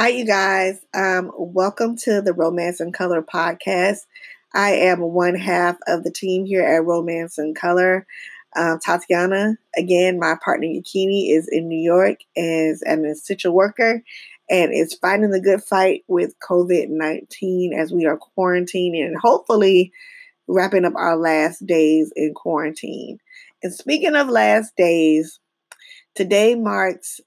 Hi, you guys. Um, welcome to the Romance and Color podcast. I am one half of the team here at Romance and Color. Um, Tatiana, again, my partner Yakini is in New York as an essential worker and is fighting the good fight with COVID 19 as we are quarantining and hopefully wrapping up our last days in quarantine. And speaking of last days, today marks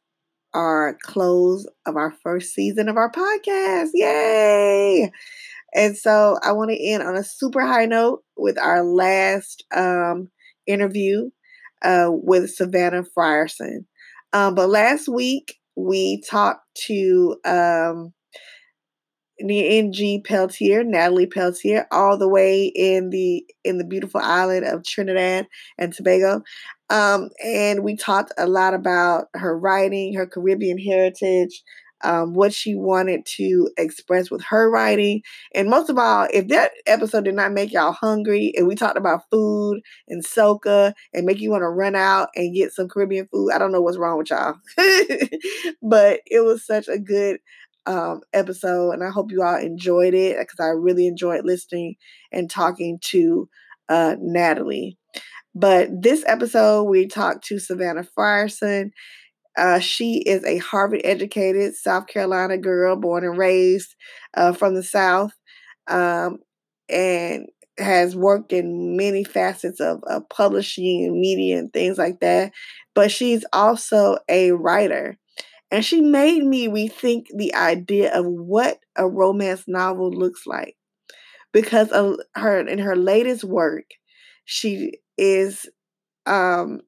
our close of our first season of our podcast. Yay! And so I want to end on a super high note with our last um, interview uh, with Savannah Frierson. Um, but last week we talked to um, NG Peltier, Natalie Peltier, all the way in the in the beautiful island of Trinidad and Tobago. Um, and we talked a lot about her writing, her Caribbean heritage, um, what she wanted to express with her writing. And most of all, if that episode did not make y'all hungry and we talked about food and soca and make you want to run out and get some Caribbean food, I don't know what's wrong with y'all. but it was such a good um, episode, and I hope you all enjoyed it because I really enjoyed listening and talking to uh, Natalie. But this episode, we talked to Savannah Frierson. Uh, she is a Harvard educated South Carolina girl, born and raised uh, from the South, um, and has worked in many facets of, of publishing and media and things like that. But she's also a writer. And she made me rethink the idea of what a romance novel looks like. Because of her in her latest work, she is um,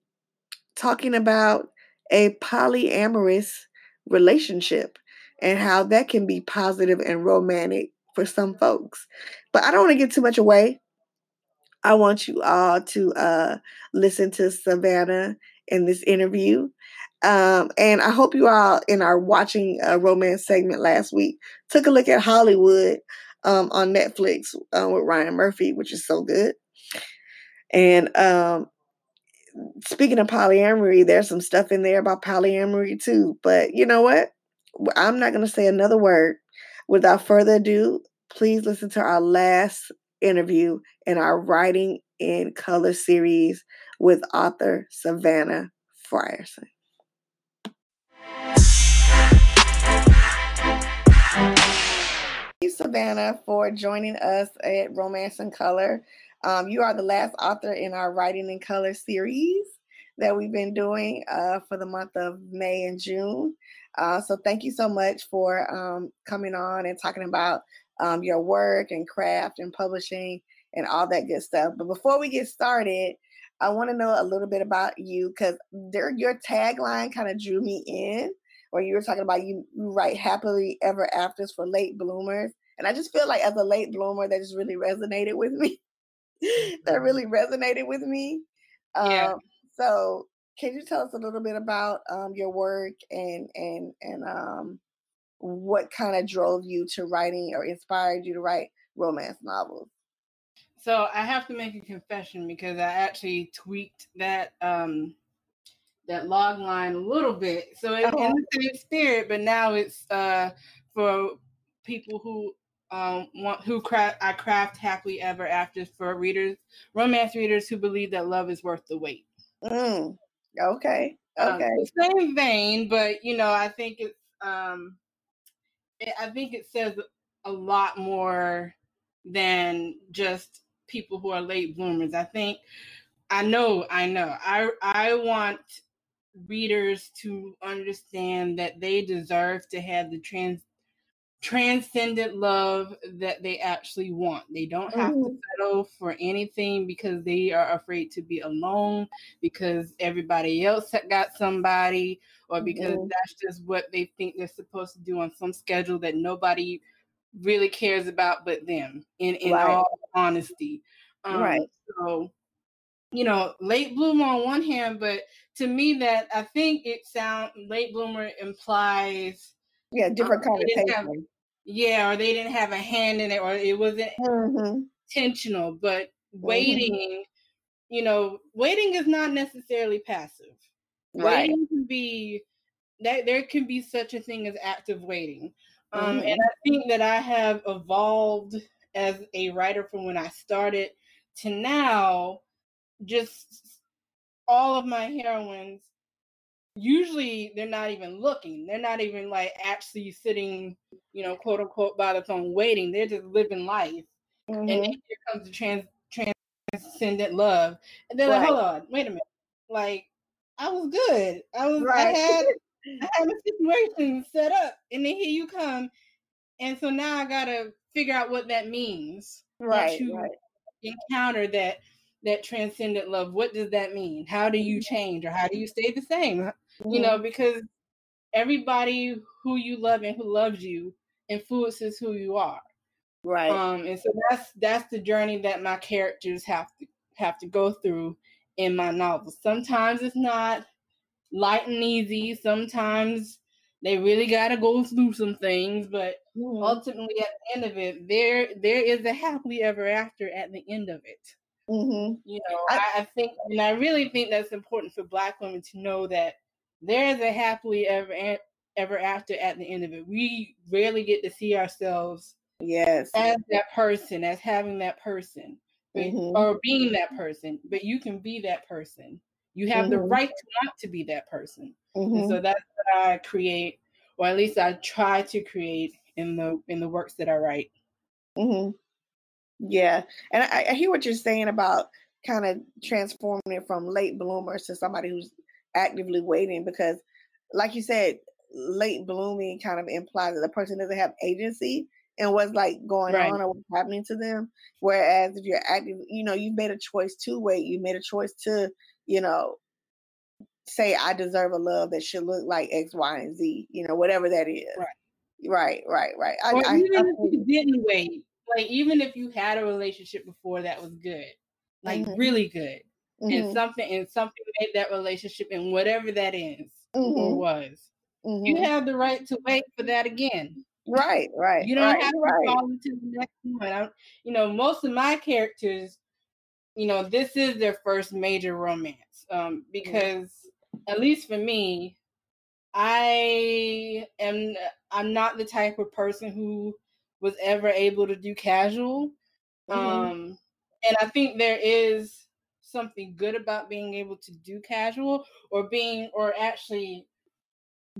talking about a polyamorous relationship and how that can be positive and romantic for some folks. But I don't want to get too much away. I want you all to uh, listen to Savannah in this interview. Um, and I hope you all, in our watching a romance segment last week, took a look at Hollywood um, on Netflix uh, with Ryan Murphy, which is so good. And um, speaking of polyamory, there's some stuff in there about polyamory too. But you know what? I'm not going to say another word. Without further ado, please listen to our last interview in our Writing in Color series with author Savannah Frierson. Thank you, Savannah, for joining us at Romance and Color. Um, you are the last author in our Writing in Color series that we've been doing uh, for the month of May and June. Uh, so thank you so much for um, coming on and talking about um, your work and craft and publishing and all that good stuff. But before we get started, I want to know a little bit about you because your tagline kind of drew me in where you were talking about you, you write happily ever afters for late bloomers. And I just feel like as a late bloomer, that just really resonated with me. that really resonated with me. Yeah. Um, so can you tell us a little bit about um, your work and and and um, what kind of drove you to writing or inspired you to write romance novels? So I have to make a confession because I actually tweaked that um, that log line a little bit. So it's oh. in the same spirit, but now it's uh, for people who um, want who craft I craft happily ever after for readers, romance readers who believe that love is worth the wait. Mm. Okay. Um, okay. Um, same vein, but you know, I think it's um, it, I think it says a lot more than just people who are late bloomers. I think I know, I know. I I want readers to understand that they deserve to have the trans transcendent love that they actually want. They don't have mm-hmm. to settle for anything because they are afraid to be alone because everybody else got somebody or because mm-hmm. that's just what they think they're supposed to do on some schedule that nobody really cares about but them in in right. all honesty. Um, right. So you know, late bloomer on one hand, but to me that I think it sound late bloomer implies yeah different um, Have, yeah, or they didn't have a hand in it, or it wasn't mm-hmm. intentional. But mm-hmm. waiting, mm-hmm. you know, waiting is not necessarily passive. Right. Waiting can be that there can be such a thing as active waiting. Um, mm-hmm. And I think that I have evolved as a writer from when I started to now. Just all of my heroines, usually they're not even looking. They're not even like actually sitting, you know, quote unquote, by the phone waiting. They're just living life. Mm-hmm. And then here comes the trans transcendent love. And then right. like, hold on, wait a minute. Like I was good. I was right. I had I had a situation set up, and then here you come, and so now I gotta figure out what that means. Right. To right. encounter that that transcendent love. What does that mean? How do you mm-hmm. change, or how do you stay the same? Mm-hmm. You know, because everybody who you love and who loves you influences who you are. Right. Um, and so that's that's the journey that my characters have to have to go through in my novels. Sometimes it's not light and easy. Sometimes they really got to go through some things, but mm-hmm. ultimately at the end of it, there there is a happily ever after at the end of it. Mm-hmm. You know, I, I, think, and I really think that's important for Black women to know that there is a happily ever ever after at the end of it. We rarely get to see ourselves, yes, as that person, as having that person, mm-hmm. or being that person. But you can be that person you have mm-hmm. the right to want to be that person. Mm-hmm. And so that's what I create, or at least I try to create in the in the works that I write. Mm-hmm. Yeah, and I, I hear what you're saying about kind of transforming it from late bloomers to somebody who's actively waiting because, like you said, late blooming kind of implies that the person doesn't have agency and what's like going right. on or what's happening to them. Whereas if you're active, you know, you made a choice to wait. You made a choice to you know, say I deserve a love that should look like X, Y, and Z, you know, whatever that is. Right. Right, right, right. I, or I, even I, if you didn't wait, like even if you had a relationship before that was good, like mm-hmm. really good, mm-hmm. and something and something made that relationship and whatever that is mm-hmm. or was, you mm-hmm. have the right to wait for that again. Right, right. You don't right, have to right. fall into the next one. I, you know, most of my characters you know, this is their first major romance. Um, because at least for me, I am I'm not the type of person who was ever able to do casual. Mm-hmm. Um, and I think there is something good about being able to do casual or being or actually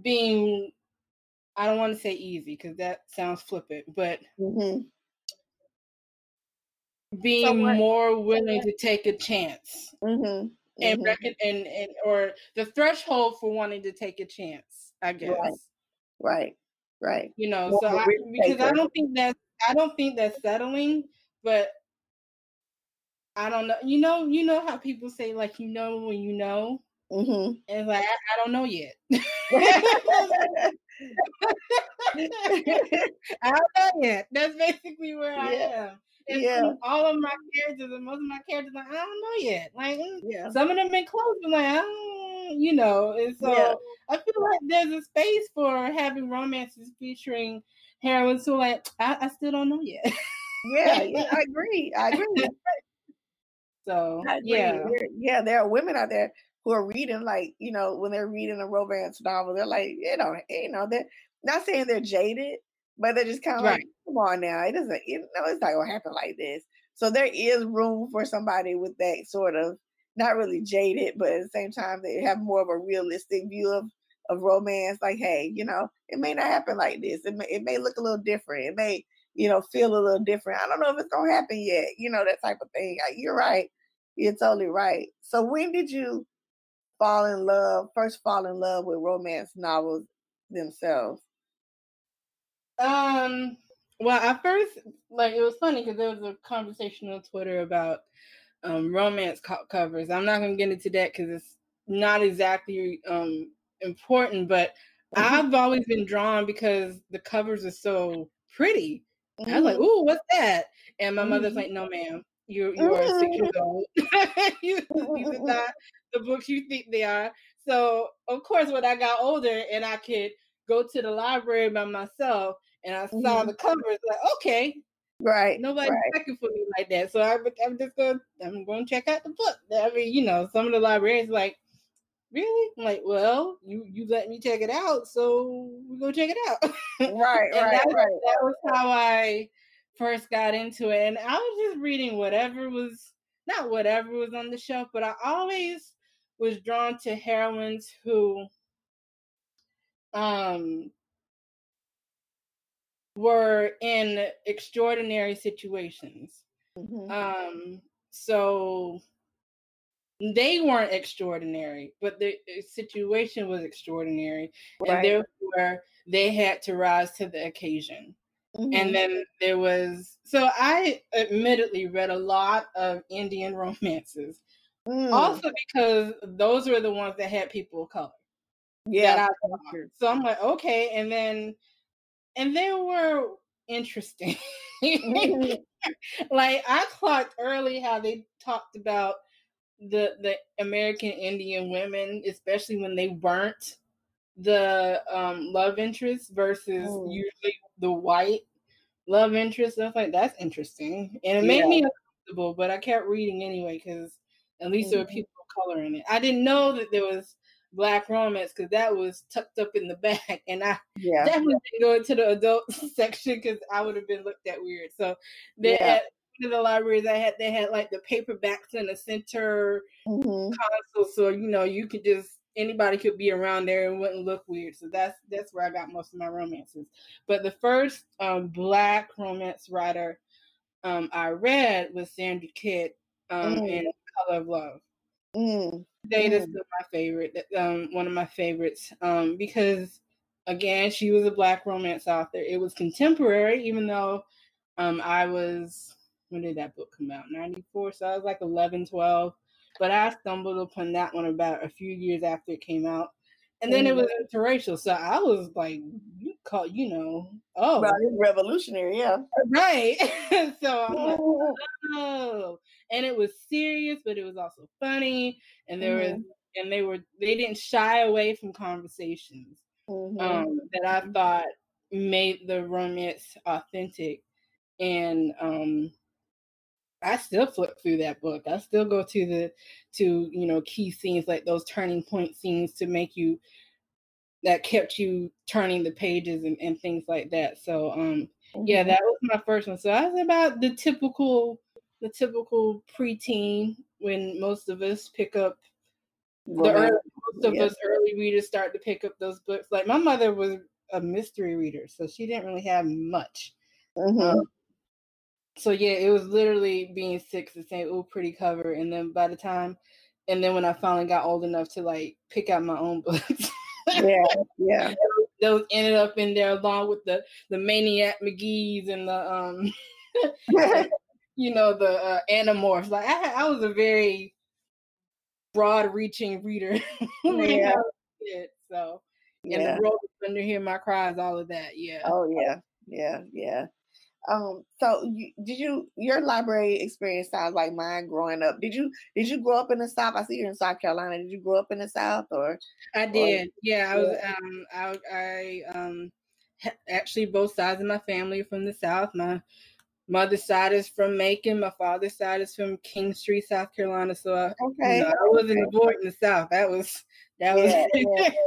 being I don't want to say easy because that sounds flippant, but mm-hmm being more willing to take a chance mm-hmm. and mm-hmm. reckon and, and or the threshold for wanting to take a chance i guess right right, right. you know more so I, because i don't think that's I don't think that's settling but i don't know you know you know how people say like you know when you know mm-hmm. and like I, I don't know yet I don't know yet. That's basically where yeah. I am. And yeah. all of my characters and most of my characters, like, I don't know yet. Like, mm, yeah. some of them been close, but like, I don't, you know. And so yeah. I feel like there's a space for having romances featuring heroines who, like, I, I still don't know yet. yeah, yeah, I agree. I agree. So, yeah. Yeah, there are women out there who are reading, like, you know, when they're reading a romance novel, they're like, you know, you know, they're not saying they're jaded, but they're just kind of right. like, come on now, it doesn't, you know, it's not gonna happen like this. So there is room for somebody with that sort of not really jaded, but at the same time they have more of a realistic view of of romance. Like, hey, you know, it may not happen like this. It may it may look a little different. It may, you know, feel a little different. I don't know if it's gonna happen yet. You know, that type of thing. You're right. You're totally right. So when did you fall in love? First, fall in love with romance novels themselves. Um. Well, at first, like it was funny because there was a conversation on Twitter about um, romance co- covers. I'm not gonna get into that because it's not exactly um, important, but mm-hmm. I've always been drawn because the covers are so pretty. Mm-hmm. I was like, mm-hmm. "Ooh, what's that?" And my mm-hmm. mother's like, "No, ma'am, you you are six years mm-hmm. old. you, these are not the books you think they are." So, of course, when I got older and I could go to the library by myself and I saw mm-hmm. the covers, like, okay, right, nobody's right. checking for me like that. So I, am just going, to, I'm going to check out the book. I mean, you know, some of the librarians like, really? I'm like, well, you you let me check it out, so we go check it out. Right, right, that, right. That was how I first got into it, and I was just reading whatever was not whatever was on the shelf, but I always was drawn to heroines who um were in extraordinary situations. Mm-hmm. Um so they weren't extraordinary, but the situation was extraordinary, right. and therefore they had to rise to the occasion. Mm-hmm. And then there was so I admittedly read a lot of Indian romances, mm. also because those were the ones that had people of color. Yeah, so I'm like, okay, and then and they were interesting. Mm-hmm. like I clocked early how they talked about the the American Indian women, especially when they weren't the um, love interest versus oh. usually the white love interest. I was like, that's interesting, and it yeah. made me uncomfortable. But I kept reading anyway because at least mm-hmm. there were mm-hmm. people of color in it. I didn't know that there was black romance because that was tucked up in the back, and I yeah. definitely didn't go into the adult section because I would have been looked at weird. So they yeah of the libraries I had, they had like the paperbacks in the center mm-hmm. console, so you know you could just anybody could be around there and wouldn't look weird. So that's that's where I got most of my romances. But the first um, black romance writer um, I read was Sandra Kitt um, mm. in Color of Love. Mm. Mm. still my favorite, um, one of my favorites, um, because again, she was a black romance author. It was contemporary, even though um, I was when did that book come out? 94. So I was like 11, 12. But I stumbled upon that one about a few years after it came out. And then it was mm-hmm. interracial. So I was like, you call, you know, oh. Right, revolutionary, yeah. Right. so I'm like, oh. And it was serious, but it was also funny. And there mm-hmm. was, and they were, they didn't shy away from conversations mm-hmm. um, that I thought made the romance authentic. And um, I still flip through that book. I still go to the to you know key scenes like those turning point scenes to make you that kept you turning the pages and, and things like that. So um yeah, mm-hmm. that was my first one. So I was about the typical the typical preteen when most of us pick up the early, most of us early readers start to pick up those books. Like my mother was a mystery reader, so she didn't really have much. Mm-hmm. Um, so yeah, it was literally being six and saying, "Oh, pretty cover," and then by the time, and then when I finally got old enough to like pick out my own books, yeah, yeah, those ended up in there along with the the Maniac Magee's and the um, you know, the uh, Animorphs. Like I, I was a very broad-reaching reader. yeah. so and yeah. the road under here, my cries, all of that. Yeah. Oh yeah, yeah, yeah. Um, so you, did you your library experience sounds like mine growing up. Did you did you grow up in the South? I see you're in South Carolina. Did you grow up in the South or? I did. Or, yeah, I was. Um, I I um, actually both sides of my family are from the South. My mother's side is from Macon. My father's side is from Kingstree, South Carolina. So I, okay, you know, I wasn't okay. born in the South. That was that was. Yeah,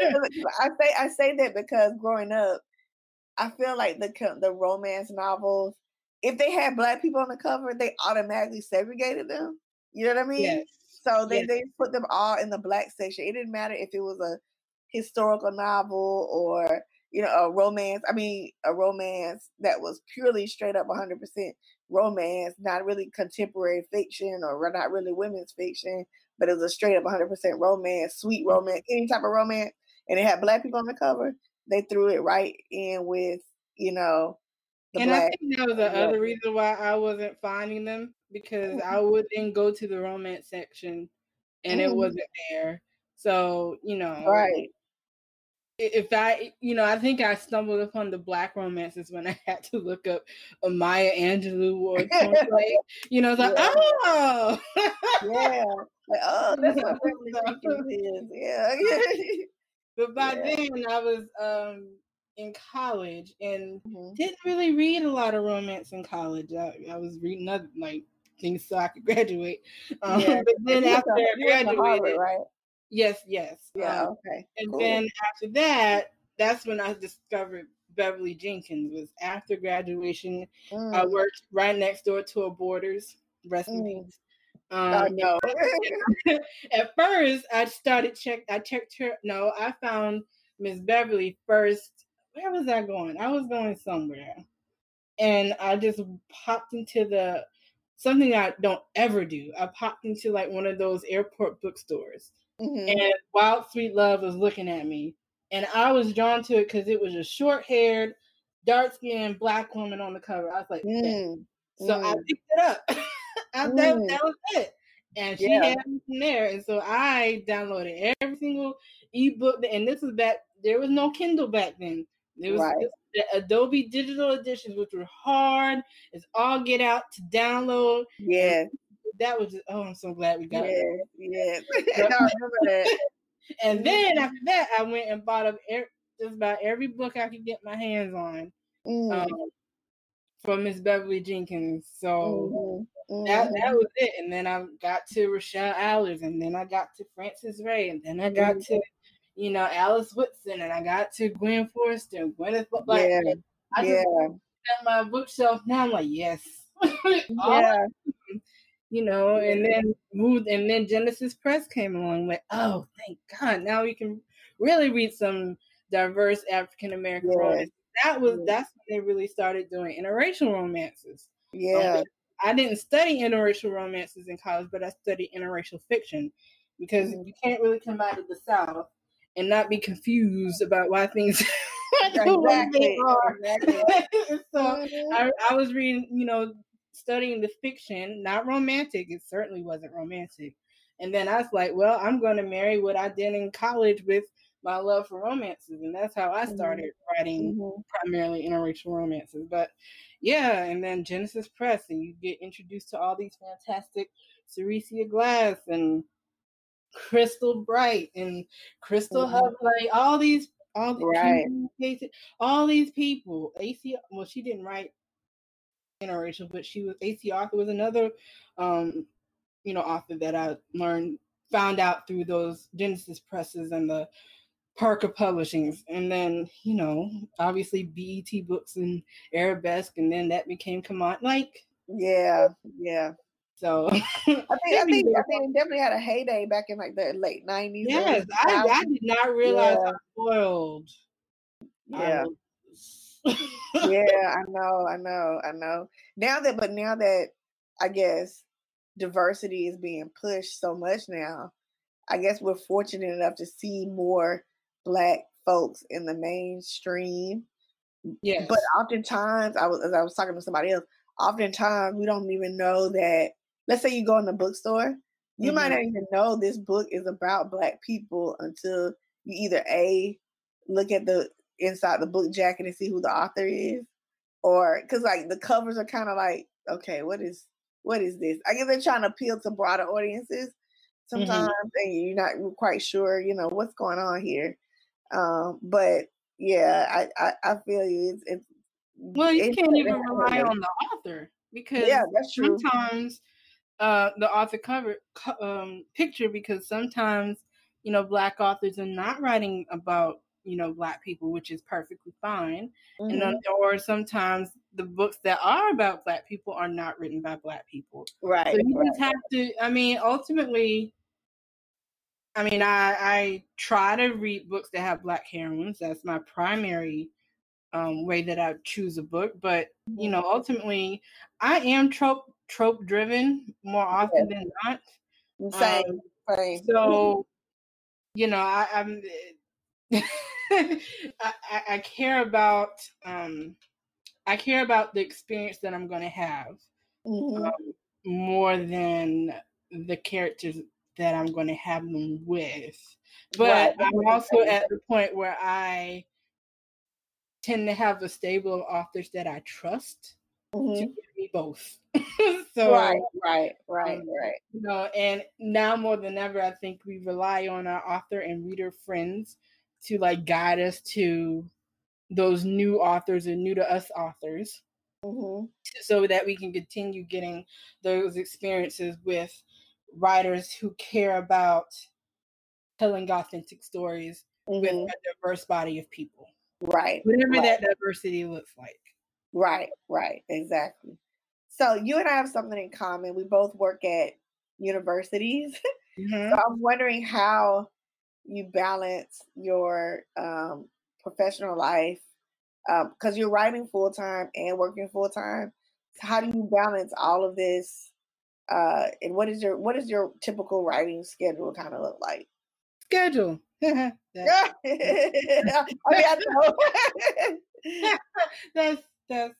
yeah. I say I say that because growing up, I feel like the the romance novels, if they had black people on the cover, they automatically segregated them. You know what I mean? Yes. So they, yes. they put them all in the black section. It didn't matter if it was a historical novel or you know a romance. I mean, a romance that was purely straight up 100% romance, not really contemporary fiction or not really women's fiction, but it was a straight up 100% romance, sweet romance, any type of romance, and it had black people on the cover they threw it right in with you know. and black, I think that was the other reason why I wasn't finding them because mm-hmm. I wouldn't go to the romance section, and mm-hmm. it wasn't there. So you know, right. If I, you know, I think I stumbled upon the black romances when I had to look up a Maya Angelou or you know, like, yeah. oh, yeah, like, oh, that's what is. Yeah, But by yeah. then I was um in college and mm-hmm. didn't really read a lot of romance in college. I, I was reading other like things so I could graduate. Um, yeah. But then after I graduated, Harvard, right? Yes, yes. Yeah. Um, okay. and cool. then after that, that's when I discovered Beverly Jenkins. Was after graduation, Mm, I worked right next door to a Borders. Rest in Mm. peace. I Um, know. at first, I started check. I checked her. No, I found Miss Beverly first. Where was I going? I was going somewhere, and I just popped into the something I don't ever do. I popped into like one of those airport bookstores, Mhm. and Wild Sweet Love was looking at me, and I was drawn to it because it was a short-haired, dark-skinned black woman on the cover. I was like. Mm, So I Mm. picked it up. I, that, Mm. that was it. And she Yeah. had me from there. And so I downloaded every single ebook. And this was back, there was no Kindle back then. There was Right. the Adobe digital editions, which were hard. It's all get out to download. Yeah. That was just, oh, I'm so glad we got it. Yes. Yes. I remember that. And then Mhm. after that, I went and bought up er- just about every book I could get my hands on Mm, um, from Miss Beverly Jenkins. So that mhm. that was it. And then I got to Rochelle Alers, and then I got to Francis Ray, and then I got Mhm. to, you know, Alice Wootson, and I got to Gwynne Forster, Gwyneth. Like, Yeah. I just Yeah. at my bookshelf now. I'm like, yes, Yeah. you know. And then moved, and then Genesis Press came along. Like, oh, thank God! Now we can really read some diverse African American Yes. romance. That was Yes. that's when they really started doing interracial romances. Yeah. I didn't study interracial romances in college, but I studied interracial fiction because Mhm. you can't really come out of the South and not be confused about why things are the way Exactly. Exactly. so Mhm. I, I was reading, you know, studying the fiction, not romantic. It certainly wasn't romantic. And then I was like, well, I'm going to marry what I did in college with my love for romances. And that's how I Mhm. started writing Mhm. primarily interracial romances. But yeah, and then Genesis Press, and you get introduced to all these fantastic Seressia Glass and Crystal Bright and Crystal Mhm. Hub, like all these, all the Right. All these people. AC, well, she didn't write interracial, but she was AC Arthur was another, um, you know, author that I learned found out through those Genesis presses and the Parker Publishings, and then you know, obviously BET Books and Arabesque, and then that became Kimani. Like Yeah. Yeah. so, I think I think I think it definitely had a heyday back in like the late nineties. yes, I, I did not realize how spoiled. Yeah. yeah, I know, I know, I know. Now that, but now that I guess diversity is being pushed so much now, I guess we're fortunate enough to see more black folks in the mainstream. Yeah. But oftentimes, I was as I was talking to somebody else. Oftentimes, we don't even know that. Let's say you go in the bookstore, you might Mhm. not even know this book is about black people until you either a look at the inside the book jacket and see who the author is, or because like the covers are kind of like, okay, what is what is this? I guess they're trying to appeal to broader audiences sometimes, and you're not quite sure, you know, what's going on here. Um, but yeah, I, I I feel you. It's, it's well, you it's- can't even rely on the author because Yeah, that's true. sometimes uh, the author cover um, picture because sometimes you know black authors are not writing about you know black people, which is perfectly fine, and Mhm. then, or sometimes the books that are about black people are not written by black people. Right. So you right. just have to. I mean, ultimately, I mean, I I try to read books that have black heroines. That's my primary um, way that I choose a book. But you know, ultimately, I am trope trope driven more often than not. Same, Um, same. so, you know, I, I'm. I, I, I care about um, I care about the experience that I'm going to have Mhm. um, more than the characters that I'm going to have them with. But Right, I'm also at the point where I tend to have a stable of authors that I trust to Mhm. give me both. so, Right, right, right, um, right. you know, and now more than ever, I think we rely on our author and reader friends to like guide us to those new authors and new to us authors Mhm. so that we can continue getting those experiences with writers who care about telling authentic stories mm-hmm. with a diverse body of people. Right. Whatever right. that diversity looks like. Right, right, exactly. So you and I have something in common. We both work at universities. Mm-hmm. so I'm wondering how you balance your um, professional life because um, you're writing full time and working full time. So how do you balance all of this? Uh, and what is your what is your typical writing schedule kind of look like? Schedule. I mean, I know. that's that's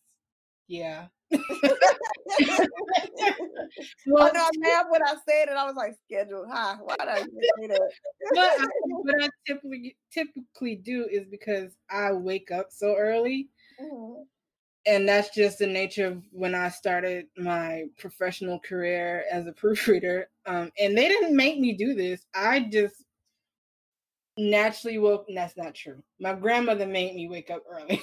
yeah. well, I know I laughed when I said it. I was like, schedule. Huh? Why did I say that? but I, what I typically typically do is because I wake up so early. Mm-hmm. And that's just the nature of when I started my professional career as a proofreader. Um, and they didn't make me do this. I just naturally woke. that's not true. My grandmother made me wake up early.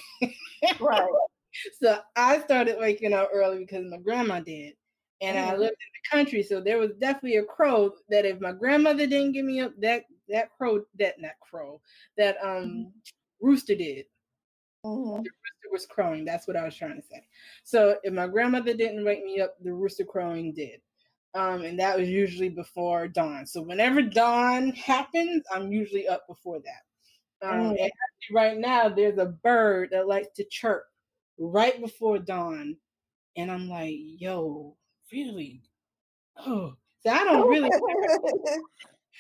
right so I started waking up early because my grandma did. And mm-hmm. I lived in the country, so there was definitely a crow that if my grandmother didn't give me up, that that crow, that not crow, that um mm-hmm. rooster did. Mm-hmm. Was crowing. That's what I was trying to say. So if my grandmother didn't wake me up, the rooster crowing did. Um, and that was usually before dawn. So whenever dawn happens, I'm usually up before that. Um, mm-hmm. right now, there's a bird that likes to chirp right before dawn. And I'm like, yo, really? Oh, so I don't really.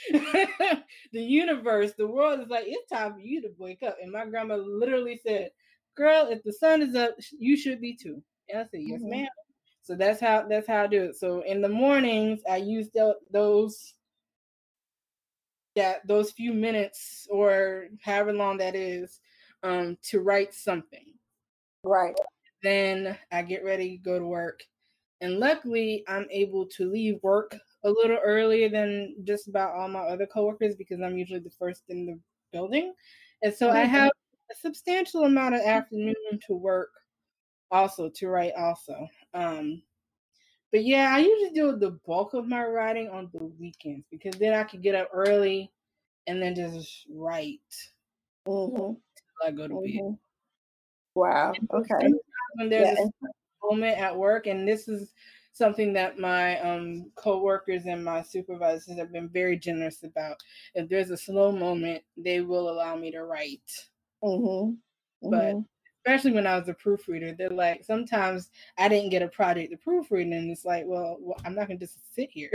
the universe, the world is like, it's time for you to wake up. And my grandma literally said, Girl, if the sun is up, you should be too. And I said, Yes, mm-hmm. ma'am. So that's how that's how I do it. So in the mornings, I use the, those that those few minutes or however long that is um, to write something. Right. Then I get ready go to work. And luckily, I'm able to leave work a little earlier than just about all my other coworkers because I'm usually the first in the building. And so mm-hmm. I have a substantial amount of afternoon to work also to write also. Um but yeah, I usually do the bulk of my writing on the weekends because then I can get up early and then just write mm-hmm. I go to mm-hmm. bed. Wow. Okay. When there's yeah. a moment at work, and this is something that my um, co-workers and my supervisors have been very generous about. If there's a slow moment, they will allow me to write. Mm-hmm. Mm-hmm. But especially when I was a proofreader, they're like, sometimes I didn't get a project to proofread, and it's like, well, well I'm not going to just sit here.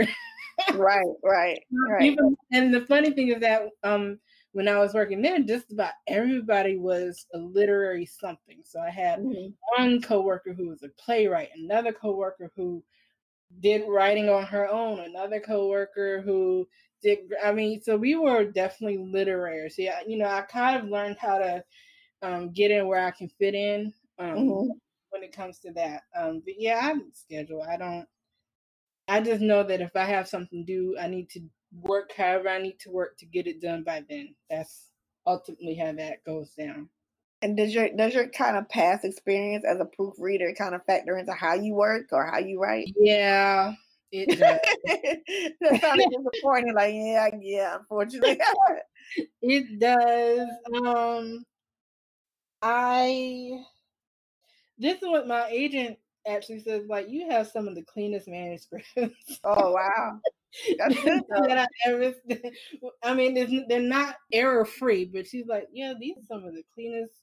right, right, right. Even, and the funny thing is that um, when I was working there, just about everybody was a literary something. So I had mm-hmm. one coworker who was a playwright, another coworker who did writing on her own, another coworker who did. I mean, so we were definitely literary. So yeah, you know, I kind of learned how to um, get in where I can fit in um, mm-hmm. when it comes to that. Um, but yeah, I'm schedule. I don't. I just know that if I have something to do, I need to work however I need to work to get it done by then. That's ultimately how that goes down. And does your does your kind of past experience as a proofreader kind of factor into how you work or how you write? Yeah, it does. that sounded disappointing. Like, yeah, yeah, unfortunately, it does. Um, I this is what my agent actually says. Like, you have some of the cleanest manuscripts. oh wow! that I ever. I mean, they're not error free, but she's like, yeah, these are some of the cleanest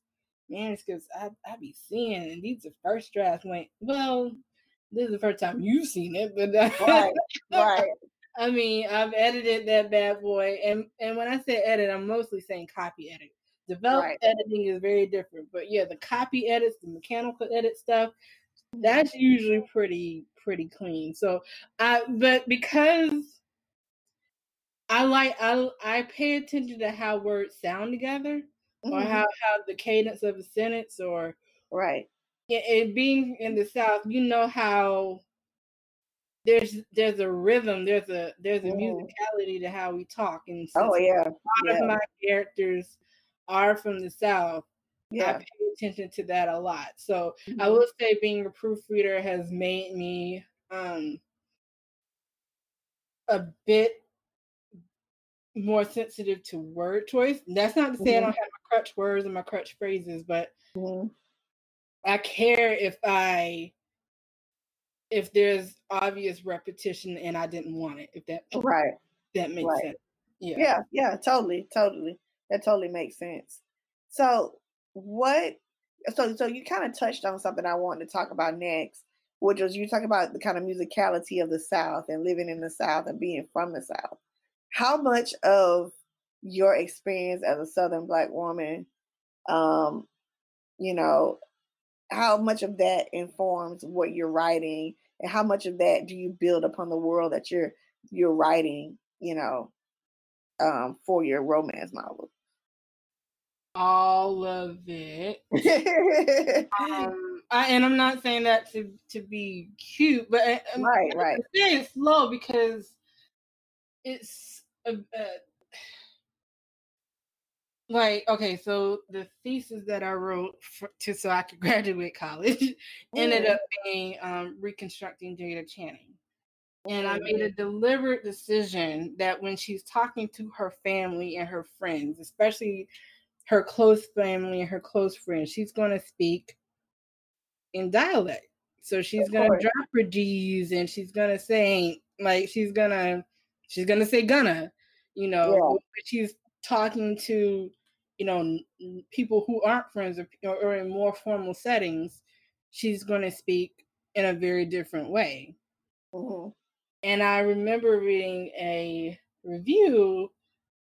manuscripts I I be seeing, and these are first drafts. Went well. This is the first time you've seen it, but right, right. I mean, I've edited that bad boy, and and when I say edit, I'm mostly saying copy edit. Develop right. editing is very different, but yeah, the copy edits, the mechanical edit stuff, that's usually pretty pretty clean. So I but because I like I I pay attention to how words sound together mm-hmm. or how how the cadence of a sentence or right. Yeah, and being in the South, you know how there's there's a rhythm, there's a there's a mm. musicality to how we talk, and oh yeah, a lot yeah. of my characters are from the South yeah. I pay attention to that a lot. So mm-hmm. I will say being a proofreader has made me um a bit more sensitive to word choice. That's not to say mm-hmm. I don't have my crutch words and my crutch phrases, but mm-hmm. I care if I if there's obvious repetition and I didn't want it. If that right that makes right. sense. Yeah. Yeah, yeah, totally, totally. That totally makes sense. So what so so you kind of touched on something I wanted to talk about next, which was you talk about the kind of musicality of the South and living in the South and being from the South. How much of your experience as a Southern Black woman, um, you know, how much of that informs what you're writing, and how much of that do you build upon the world that you're you're writing, you know, um, for your romance novel? all of it. um, I, and I'm not saying that to to be cute, but right, I'm, right. saying it slow because it's a, a, like okay. So the thesis that I wrote for, to so I could graduate college ended up being um, reconstructing Jada Channing. And I made a deliberate decision that when she's talking to her family and her friends, especially her close family and her close friends. She's going to speak in dialect. So she's going to drop her G's and she's going to say, like, she's going to, she's going to say gonna, you know, yeah. she's talking to, you know, people who aren't friends or, or in more formal settings, she's going to speak in a very different way. Mm-hmm. And I remember reading a review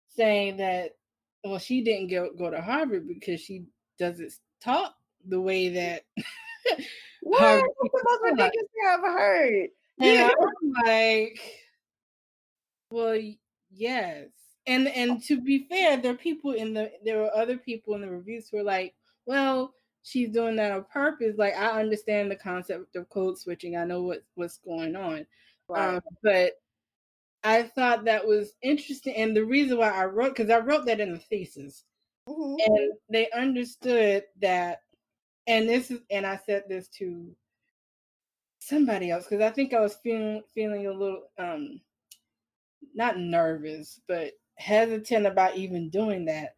saying that well, she didn't go go to Harvard because she doesn't talk the way that. what? Harvard What's the most ridiculous thing I've heard? And I'm like, well, yes, and and to be fair, there are people in the there were other people in the reviews who were like, well, she's doing that on purpose. Like I understand the concept of code switching. I know what what's going on, right. um, but I thought that was interesting. And the reason why I wrote, because I wrote that in the thesis, mm-hmm. and they understood that. And this is, and I said this to somebody else because I think I was feeling feeling a little um not nervous, but hesitant about even doing that.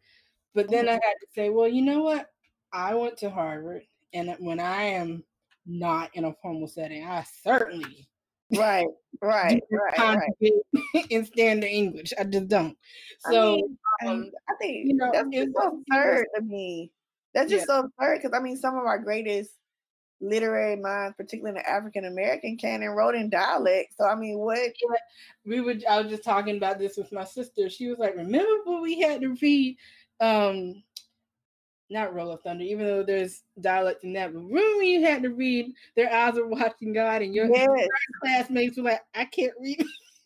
But then mm-hmm. I had to say, well, you know what? I went to Harvard, and when I am not in a formal setting, I certainly Right, right, right, right. in standard English. I just don't. So I, mean, um, I think you know that's just so absurd to me. That's just yeah. so absurd because I mean, some of our greatest literary minds, particularly in the African American canon, wrote in dialect. So I mean, what we would? I was just talking about this with my sister. She was like, "Remember when we had to read um not Roll of Thunder, even though there's dialect in that. But remember when you had to read Their Eyes Are Watching God and your yes. classmates were like, I can't read.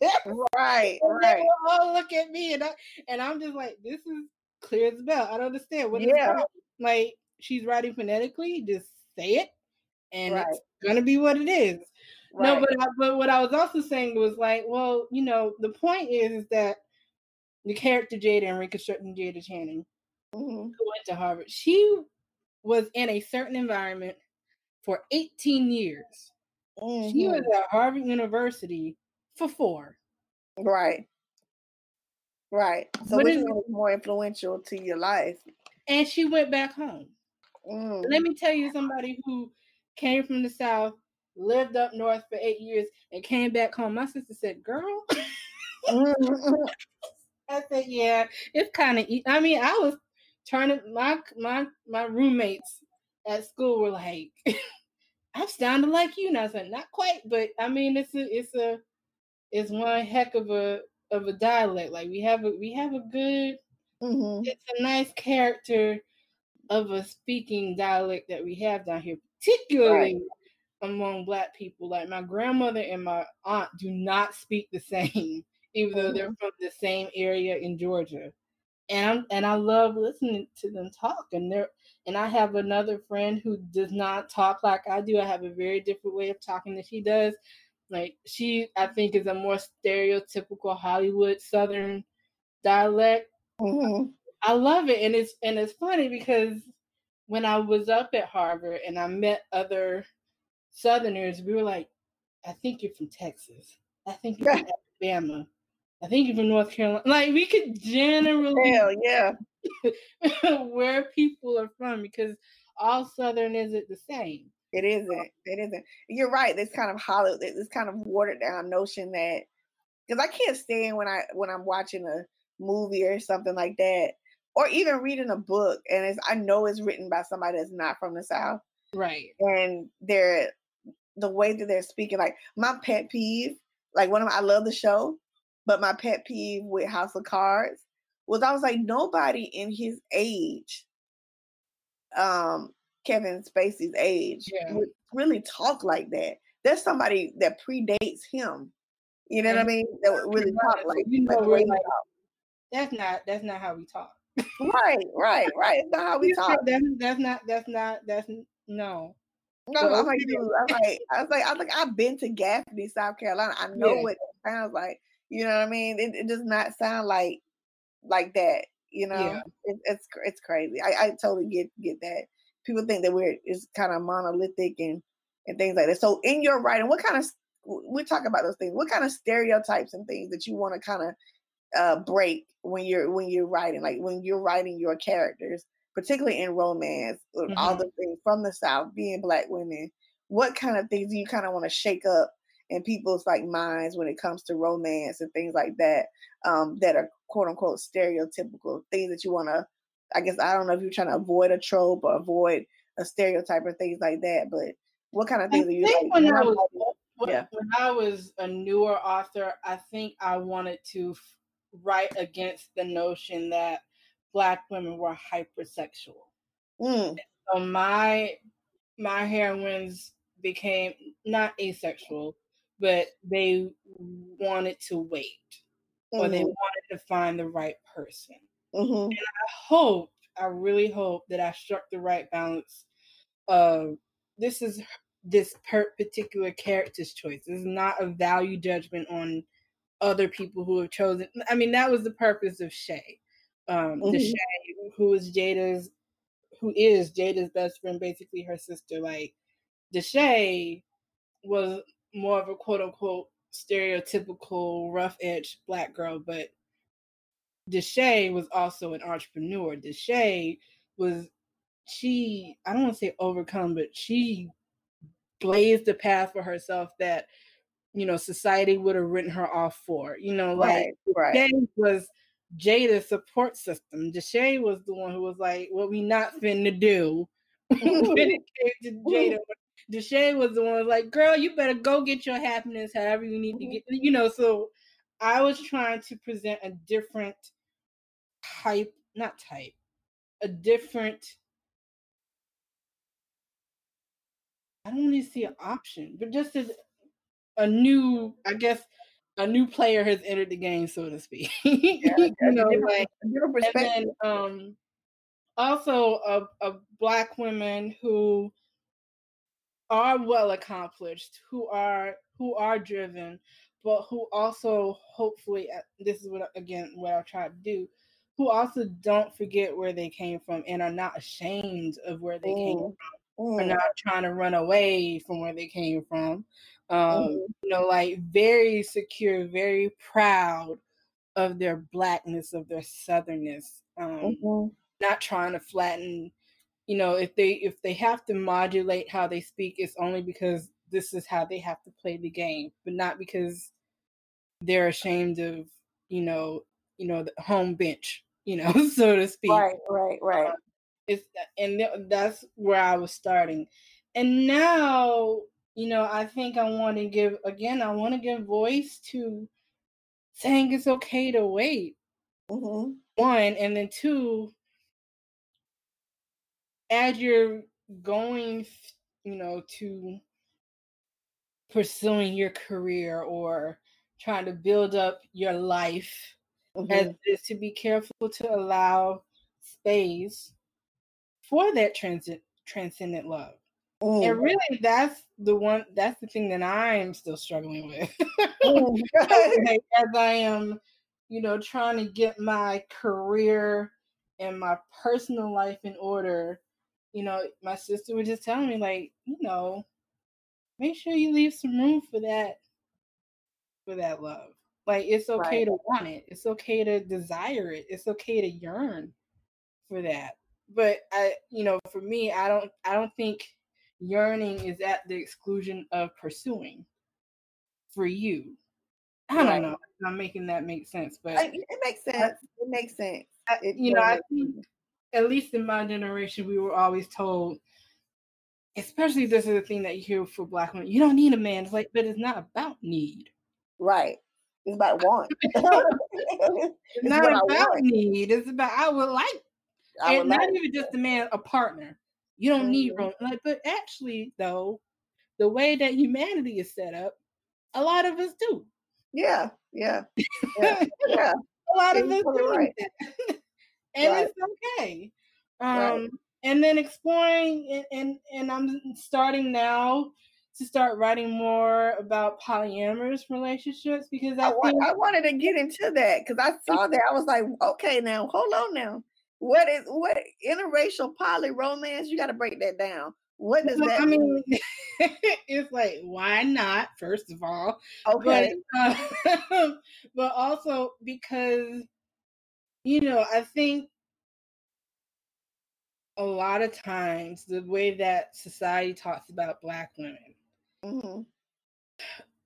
right, right. Oh, look at me. And, I, and I'm just like, this is clear as bell. I don't understand. What yeah. Like, she's writing phonetically, just say it, and right. it's going to be what it is. Right. No, but, but what I was also saying was like, well, you know, the point is, is that the character Jada and reconstructing Jada Channing mm-hmm. who went to Harvard, she was in a certain environment for 18 years. Mm-hmm. She was at Harvard University for four. Right. Right. So which one was more influential to your life? And she went back home. Mm. Let me tell you somebody who came from the South, lived up north for eight years, and came back home. My sister said, Girl. I said, Yeah, it's kind of. I mean, I was trying to my my my roommates at school were like, I'm sounding like you. And I said, not quite, but I mean it's a it's a it's one heck of a of a dialect. Like we have a we have a good mm-hmm. it's a nice character of a speaking dialect that we have down here, particularly right. among black people. Like my grandmother and my aunt do not speak the same, even though they're mm-hmm. from the same area in Georgia and I'm, and I love listening to them talk. And there, and I have another friend who does not talk like I do. I have a very different way of talking than she does. Like she, I think, is a more stereotypical Hollywood Southern dialect. Mm-hmm. I love it, and it's and it's funny because when I was up at Harvard and I met other Southerners, we were like, "I think you're from Texas. I think you're from Alabama." I think you're from North Carolina. Like we could generally Hell yeah. where people are from because all Southern isn't the same. It isn't. It isn't. You're right. This kind of hollow, this kind of watered down notion that because I can't stand when I when I'm watching a movie or something like that, or even reading a book, and it's I know it's written by somebody that's not from the South, Right. and they're the way that they're speaking. Like my pet peeve, like one of my, I love the show, but my pet peeve with House of Cards was I was like nobody in his age, um, Kevin Spacey's age, Yeah. would really talk like that. There's somebody that predates him. You know what I mean? That would really talk like, You know, like the we're way he like- That's not that's not how we talk. Right, right, right. Not how we talk. That's, that's not that's not that's no. No, I'm like, dude, I'm like, I was like, I was like, I've been to Gaffney, South Carolina. I know Yeah. what it sounds like. You know what I mean? It, it does not sound like like that. You know, Yeah. it, it's it's crazy. I, I totally get get that. People think that we're it's kind of monolithic and and things like that. So in your writing, what kind of we talk about those things? What kind of stereotypes and things that you want to kind of uh, break when you're when you're writing, like when you're writing your characters, particularly in romance, with all Mhm. the things from the South, being black women. What kind of things do you kind of want to shake up in people's like minds when it comes to romance and things like that um, that are quote unquote stereotypical things that you want to? I guess I don't know if you're trying to avoid a trope or avoid a stereotype or things like that, but what kind of I things are you think like? when I was Yeah. when I was a newer author, I think I wanted to write against the notion that black women were hypersexual. Mm, So my my heroines became not asexual, but they wanted to wait or they mhm, wanted to find the right person. mhm, I hope, I really hope that I struck the right balance of this is this per- particular character's choice. This is not a value judgment on other people who have chosen. I mean, that was the purpose of Shay. Um, the Mhm. Shay who is Jada's, who is Jada's best friend, basically her sister. Like, Deshay was more of a quote unquote stereotypical rough edge black girl, but Deshay was also an entrepreneur. Deshay was she I don't want to say overcome, but she blazed a path for herself that you know society would have written her off for. You know, like right, right. Was Jada's support system. Deshay was the one who was like, "What we not finna do." when it came to Jada, Deshay was the one who was like, "Girl, you better go get your happiness, however you need to mm-hmm. get." You know, so I was trying to present a different type, not type, a different. I don't want to see an option, but just as a new, I guess, a new player has entered the game, so to speak. you know, like and then um also a, a black women who are well accomplished who are who are driven but who also hopefully uh, this is what again what i try to do who also don't forget where they came from and are not ashamed of where they came Mm, from are mm, not trying to run away from where they came from um mhm, you know like very secure very proud of their blackness of their southernness um mhm, not trying to flatten you know if they if they have to modulate how they speak it's only because this is how they have to play the game but not because they're ashamed of you know you know the home bench you know so to speak Right, right, right. it's and th- that's where I was starting. And now, you know, I think I want to give again, I want to give voice to saying it's okay to wait. Mhm, One, and then two, as you're going, you know, to pursuing your career or trying to build up your life, as mhm, is to be careful to allow space for that transit transcendent love. Mm, And really, that's the one. That's the thing that I am still struggling with. Like, as I am, you know, trying to get my career and my personal life in order. You know, my sister was just telling me, like, you know, make sure you leave some room for that, for that love. Like it's okay Right. to want it. It's okay to desire it. It's okay to yearn for that. But I, you know, for me, I don't, I don't think yearning is at the exclusion of pursuing for you. I don't know. if I'm making that make sense, but I- it makes sense. It makes sense. I- you know, I think at least in my generation, we were always told, especially this is a thing that you hear for black women, you don't need a man. It's like, but it's not about need. Right. It's about want. It's It's not about need. It's about I would like, I would and not like. even just a man, a partner. You don't need Mhm. rom- like, but actually, though, the way that humanity is set up, a lot of us do. Yeah, yeah, yeah, yeah. a lot of us do right. that. and Right. it's okay. Right. Um, and then exploring and, and and I'm starting now to start writing more about polyamorous relationships because I, I, think I wanted to get into that because I saw that. I was like, okay, now hold on now. What is what interracial poly romance? You got to break that down. What does well, that I mean? mean it's like why not first of all Okay, but uh, but also because you know I think a lot of times the way that society talks about black women hmm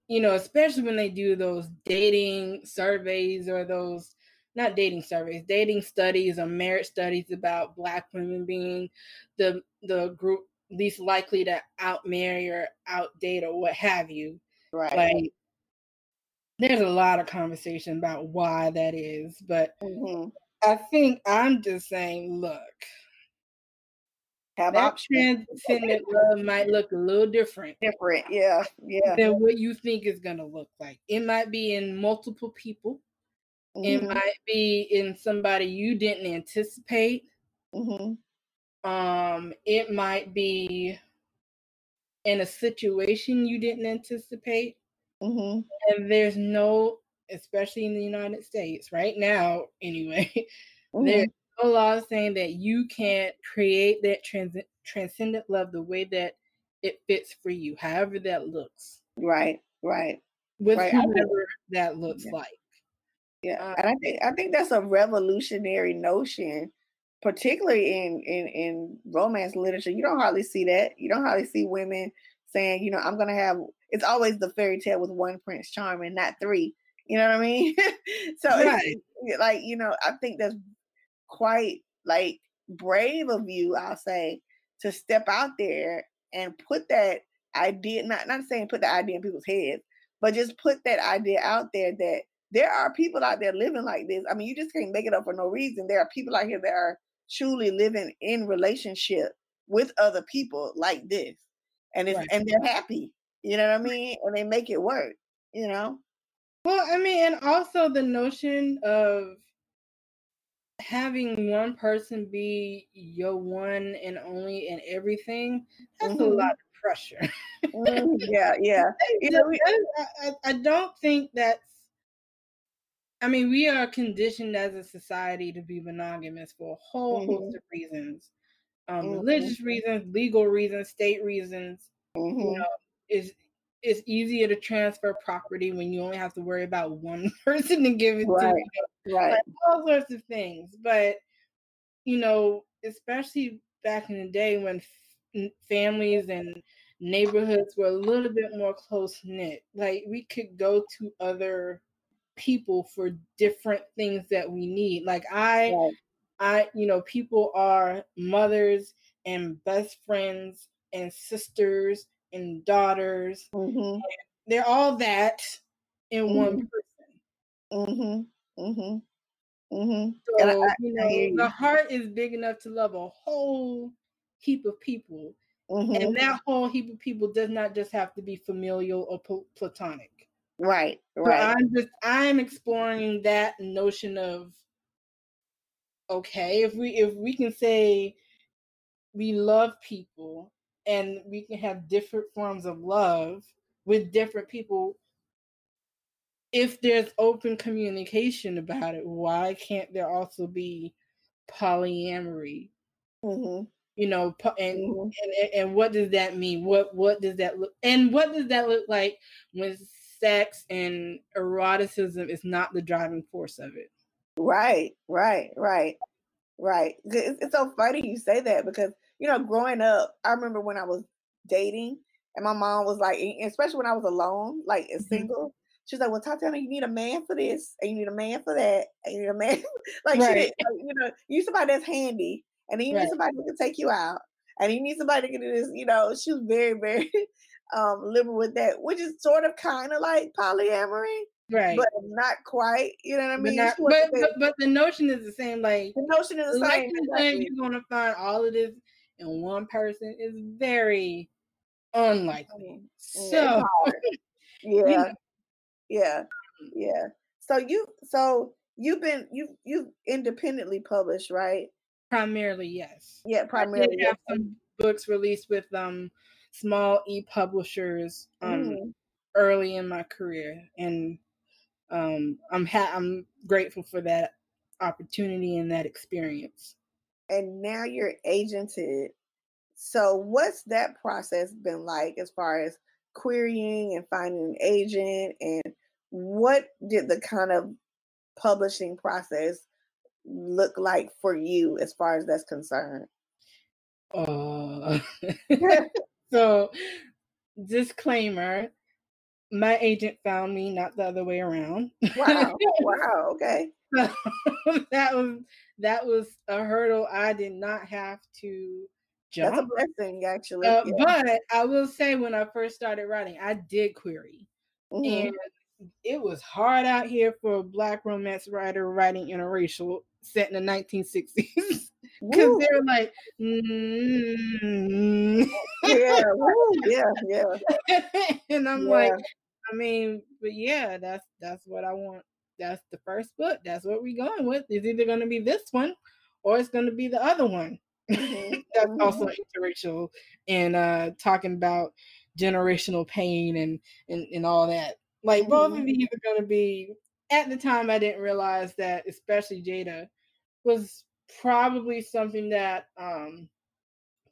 you know, especially when they do those dating surveys or those not dating surveys, dating studies or marriage studies about black women being the the group least likely to outmarry or outdate or what have you. right. Like there's a lot of conversation about why that is, but hmm I think I'm just saying, look, Have that options. transcendent love might look a little different Different. Yeah, yeah. than what you think is gonna look like. It might be in multiple people. It hmm might be in somebody you didn't anticipate. hmm Um, it might be in a situation you didn't anticipate. hmm And there's no, especially in the United States right now, anyway, there's no law saying that you can't create that trans- transcendent love the way that it fits for you, however that looks, Right, right. with Right, whoever that looks Yeah. like. Yeah, Uh, and I think I think that's a revolutionary notion, particularly in in in romance literature. You don't hardly see that. You don't hardly see women saying, you know, I'm gonna have. It's always the fairy tale with one prince charming, not three. You know what I mean? so Right. it's like you know, I think that's quite like brave of you. I'll say to step out there and put that idea. Not not saying put the idea in people's heads, but just put that idea out there that there are people out there living like this. I mean, you just can't make it up for no reason. There are people out here that are truly living in relationship with other people like this, and it's Right. and they're happy. You know what I mean? And they make it work. You know? Well, I mean, and also the notion of having one person be your one and only and everything, that's a Mhm. lot of pressure. Mhm, yeah, yeah. You know, I, I- I don't think that's. I mean, we are conditioned as a society to be monogamous for a whole Mhm. host of reasons, um, Mhm. religious reasons, legal reasons, state reasons. Mhm. You know, it's it's easier to transfer property when you only have to worry about one person to give it to. Right. You know, Right. like all sorts of things. But you know, especially back in the day when f- families and neighborhoods were a little bit more close knit, like we could go to other people for different things that we need. Like I, Right. I, you know, people are mothers and best friends and sisters and daughters. Mhm. They're all that in one Mhm. person. Mhm. Mhm. Mhm. So, And I- I- you know, the heart is big enough to love a whole heap of people. Mhm. And that whole heap of people does not just have to be familial or platonic. Right. So Right. I'm just I'm exploring that notion of okay, if we if we can say we love people and we can have different forms of love with different people if there's open communication about it why can't there also be polyamory Mhm. you know and Mhm. and and what does that mean what what does that look and what does that look like when sex and eroticism is not the driving force of it. Right, right, right, right. It's, it's so funny you say that because you know, growing up, I remember when I was dating, and my mom was like, especially when I was alone, like mm-hmm. single. She's like, "Well, Tatiana, you need a man for this, and you need a man for that, and you need a man." like, right. she did, you know, you need somebody that's handy, and then you right. need somebody who can take you out, and you need somebody to do this. You know, she was very, very um liberal with that, which is sort of kind of like polyamory, right? But not quite. You know what I mean? But, not, but, but, but, the notion is the same. Like the notion is the same. Exactly. You're gonna find all of this in one person is very unlikely. So yeah, yeah, yeah. So you so you've been you you've independently published, right? Primarily, yes. Yeah, primarily. I have some books released with um small e publishers um mm. early in my career, and um I'm ha- I'm grateful for that opportunity and that experience. And now you're agented so, what's that process been like as far as querying and finding an agent? And what did the kind of publishing process look like for you as far as that's concerned? Uh, so, disclaimer my agent found me, not the other way around. Wow. wow. Okay. So, that was that was a hurdle I did not have to job. That's a blessing, actually. Uh, yeah. But I will say, when I first started writing, I did query, mm-hmm. and it was hard out here for a black romance writer writing interracial set in the 1960s because they're like, mm-hmm. yeah, yeah, yeah, and I'm yeah. like, I mean, but yeah, that's that's what I want. That's the first book. That's what we're going with. It's either going to be this one or it's going to be the other one. Mm-hmm. That's mm-hmm. also interracial and uh talking about generational pain and and, and all that. Like both of mm-hmm. these are gonna be at the time I didn't realize that especially Jada was probably something that um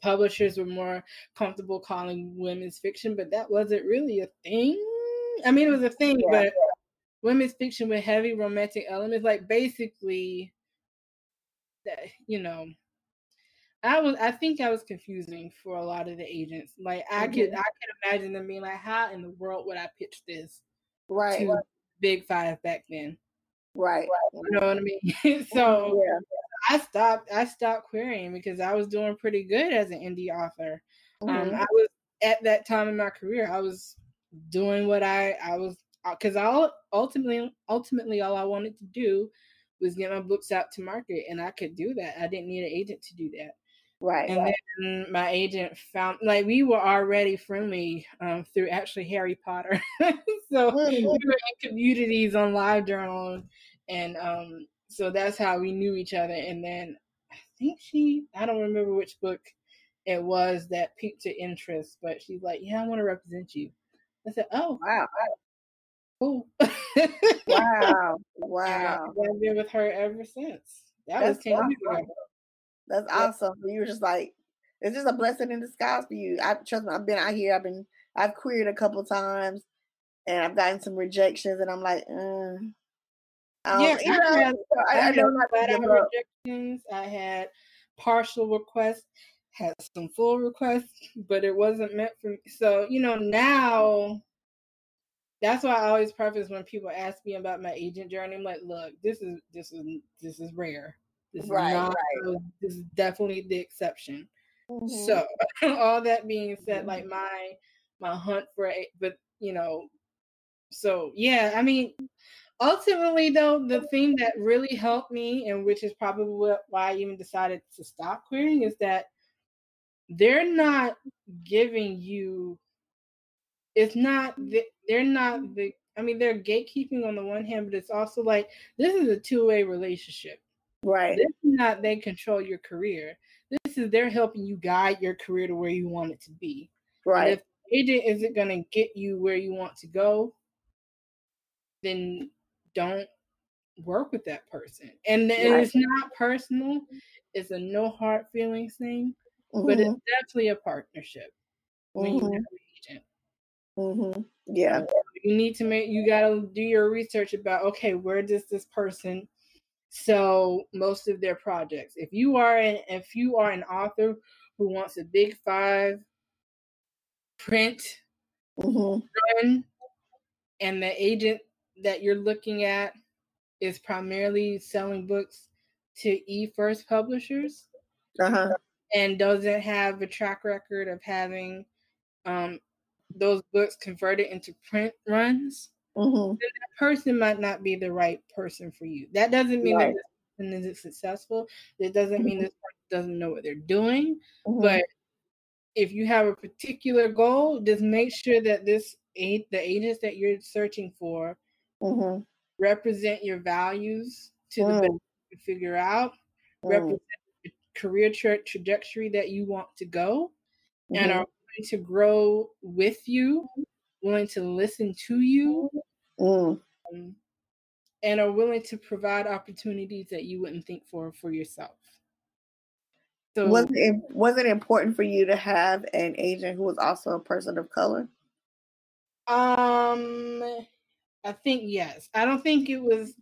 publishers were more comfortable calling women's fiction, but that wasn't really a thing. I mean it was a thing, yeah, but yeah. women's fiction with heavy romantic elements, like basically that you know I was I think I was confusing for a lot of the agents. Like I mm-hmm. could I could imagine them being like, how in the world would I pitch this right to Big Five back then? Right. You know what I mean? so yeah. I stopped I stopped querying because I was doing pretty good as an indie author. Um, mm-hmm. Um, I was at that time in my career, I was doing what I I was because uh, I ultimately ultimately all I wanted to do was get my books out to market and I could do that. I didn't need an agent to do that. Right. And right. then my agent found like we were already friendly um, through actually Harry Potter. so mm-hmm. we were in communities on LiveJournal and um, so that's how we knew each other. And then I think she I don't remember which book it was that piqued her interest, but she's like, Yeah, I want to represent you. I said, Oh wow. Cool. wow. Wow. I've been with her ever since. That that's was 10 years ago. That's yeah. awesome. You were just like, it's just a blessing in disguise for you. I trust me. I've been out here. I've been, I've queered a couple times, and I've gotten some rejections, and I'm like, um, yeah, you know, I had, I, I, I know rejections. I had partial requests, had some full requests, but it wasn't meant for me. So you know now. That's why I always preface when people ask me about my agent journey. I'm like, look, this is this is this is rare. This right, is not, right. This is definitely the exception. Mm-hmm. So, all that being said, mm-hmm. like my my hunt for a, but you know, so yeah, I mean, ultimately though, the thing that really helped me, and which is probably why I even decided to stop querying, is that they're not giving you. It's not the, they're not the. I mean, they're gatekeeping on the one hand, but it's also like this is a two way relationship. Right. This is not they control your career. This is they're helping you guide your career to where you want it to be. Right. And if agent isn't going to get you where you want to go, then don't work with that person. And, right. it's not personal. It's a no hard feelings thing, mm-hmm. but it's mm-hmm. definitely a partnership when mm-hmm. you have an agent. Mm-hmm. Yeah. You need to make you gotta do your research about okay, where does this person sell most of their projects? If you are an if you are an author who wants a big five print Mhm. run and the agent that you're looking at is primarily selling books to e-first publishers Uh-huh. and doesn't have a track record of having um, those books converted into print runs, Mhm. then that person might not be the right person for you. That doesn't mean Right. that this person isn't successful. It doesn't mean this person doesn't know what they're doing. Mhm. But if you have a particular goal, just make sure that this the agents that you're searching for Mhm. represent your values to the Mm. best you can figure out, Mm. represent the career tra- trajectory that you want to go, and Mhm. are willing to grow with you, willing to listen to you, Mm. um, and are willing to provide opportunities that you wouldn't think for for yourself. So Was it was it important for you to have an agent who was also a person of color? Um, I think yes. I don't think it was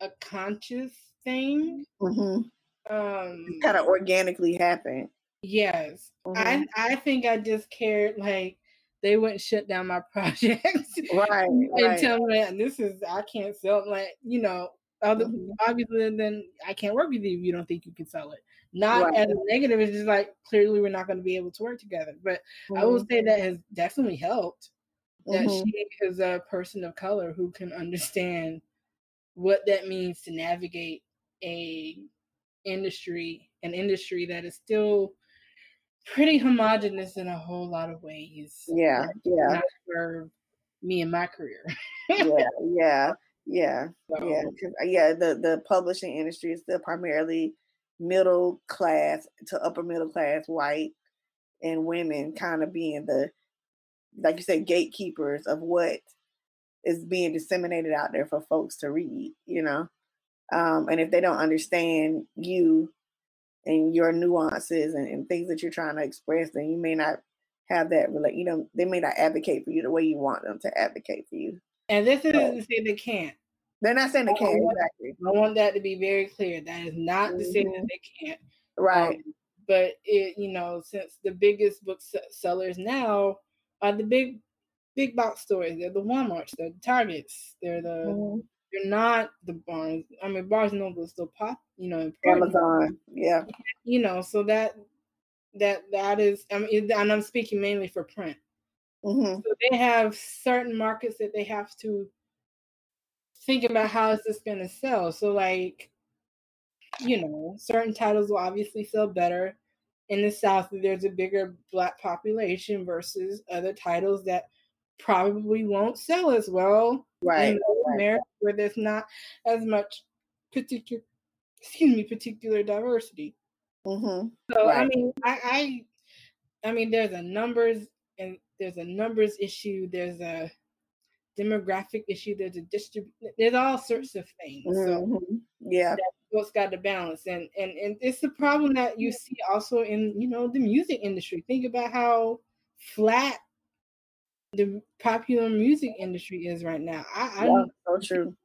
a conscious thing. Mm-hmm. Um, Kind of organically happened. yes, Mhm. I I think I just cared like they wouldn't shut down my projects Right, and right. tell me that this is I can't sell like you know. Other, Mhm. Obviously, then I can't work with you if you don't think you can sell it. Not Right. as a negative, it's just like clearly we're not going to be able to work together. But I will Mhm. say that has definitely helped. that Mhm. she is a person of color who can understand what that means to navigate a industry an industry that is still pretty homogenous in a whole lot of ways Yeah, yeah, for me and my career yeah, yeah, yeah, So, yeah. uh, yeah, the the publishing industry is still primarily middle class to upper middle class white and women kind of being the like you said gatekeepers of what is being disseminated out there for folks to read you know um, and if they don't understand you and your nuances and, and things that you're trying to express then you may not have that relate you know they may not advocate for you the way you want them to advocate for you and this isn't Right. to say they can't they're not saying they can't what- exactly i want that to be very clear that is not to say that they can't right Um, but it, you know, since the biggest book sellers now are the big, big box stores. They're the WalMarts, they're the Targets, they're the. Mhm. They're not the Barnes. I mean, Barnes and Noble is still pop, you know, important. amazon yeah You know, so that that that is. I mean, and I'm speaking mainly for print. hmm So they have certain markets that they have to think about how is this going to sell. So like, you know, certain titles will obviously sell better in the South. There's a bigger black population versus other titles that probably won't sell as well right in right. America, where there's not as much particular, excuse me, particular diversity. hmm So I mean, I, I, I mean, there's a numbers and there's a numbers issue. There's a demographic issue. There's a distrib. There's all sorts of things. So hmm yeah what's got to balance, and and and it's the problem that you see also in you know the music industry. Think about how flat the popular music industry is right now. I, I yeah so true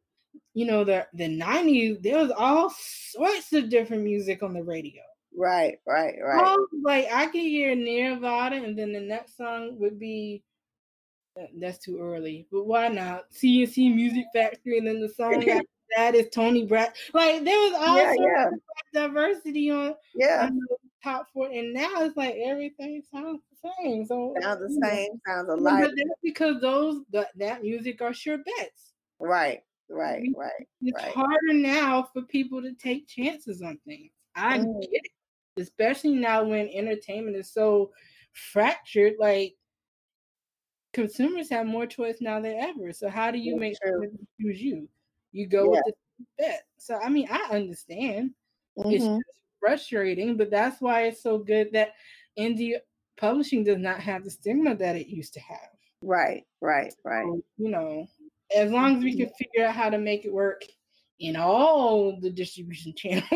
you know the the '90s there was all sorts of different music on the radio. right right right like I could hear Nirvana, and then the next song would be that's too early, but why not? C+C Music Factory, and then the song after that is Tony Bratt. Like there was all yeah sorts yeah of diversity on, yeah on the top four, and now it's like everything sounds same. So sounds the you know, same sounds but alike that's because those that, that music are sure bets. right right right It's Right. harder now for people to take chances on things. I Mm. get it, especially now when entertainment is so fractured. Like consumers have more choice now than ever. So how do you That's make true. sure they choose you? You go with the bet. So I mean, I understand. It's Mhm. just frustrating, but that's why it's so good that indie publishing does not have the stigma that it used to have. right right right So, you know, as long as we can figure out how to make it work in all the distribution channels,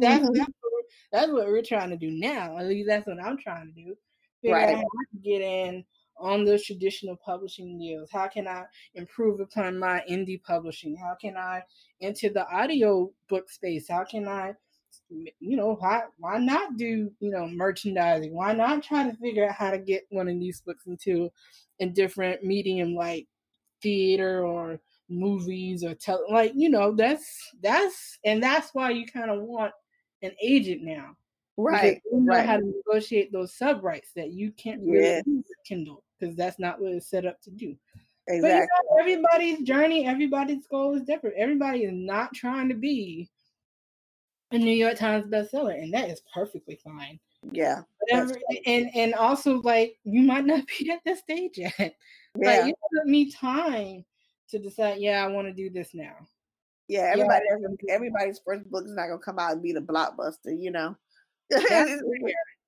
that's, Mhm. that's, what we're, that's what we're trying to do now. At least that's what I'm trying to do. Figure Right. out how to get in on those traditional publishing deals? How can I improve upon my indie publishing? How can I enter the audio book space? How can I, you know, why why not do you know merchandising? Why not try to figure out how to get one of these books into a different medium like theater or movies or tell like you know that's that's and that's why you kind of want an agent now. Right you know right. how to negotiate those sub rights that you can't really do with kindle because that's not what it's set up to do. Exactly but you know, everybody's journey everybody's goal is different. Everybody is not trying to be a new york times bestseller and that is perfectly fine. Yeah whatever and and also like you might not be at this stage yet. Yeah. like it took me time to decide, yeah, I want to do this now. yeah everybody doesn't everybody's first book is not gonna come out and be the blockbuster you know?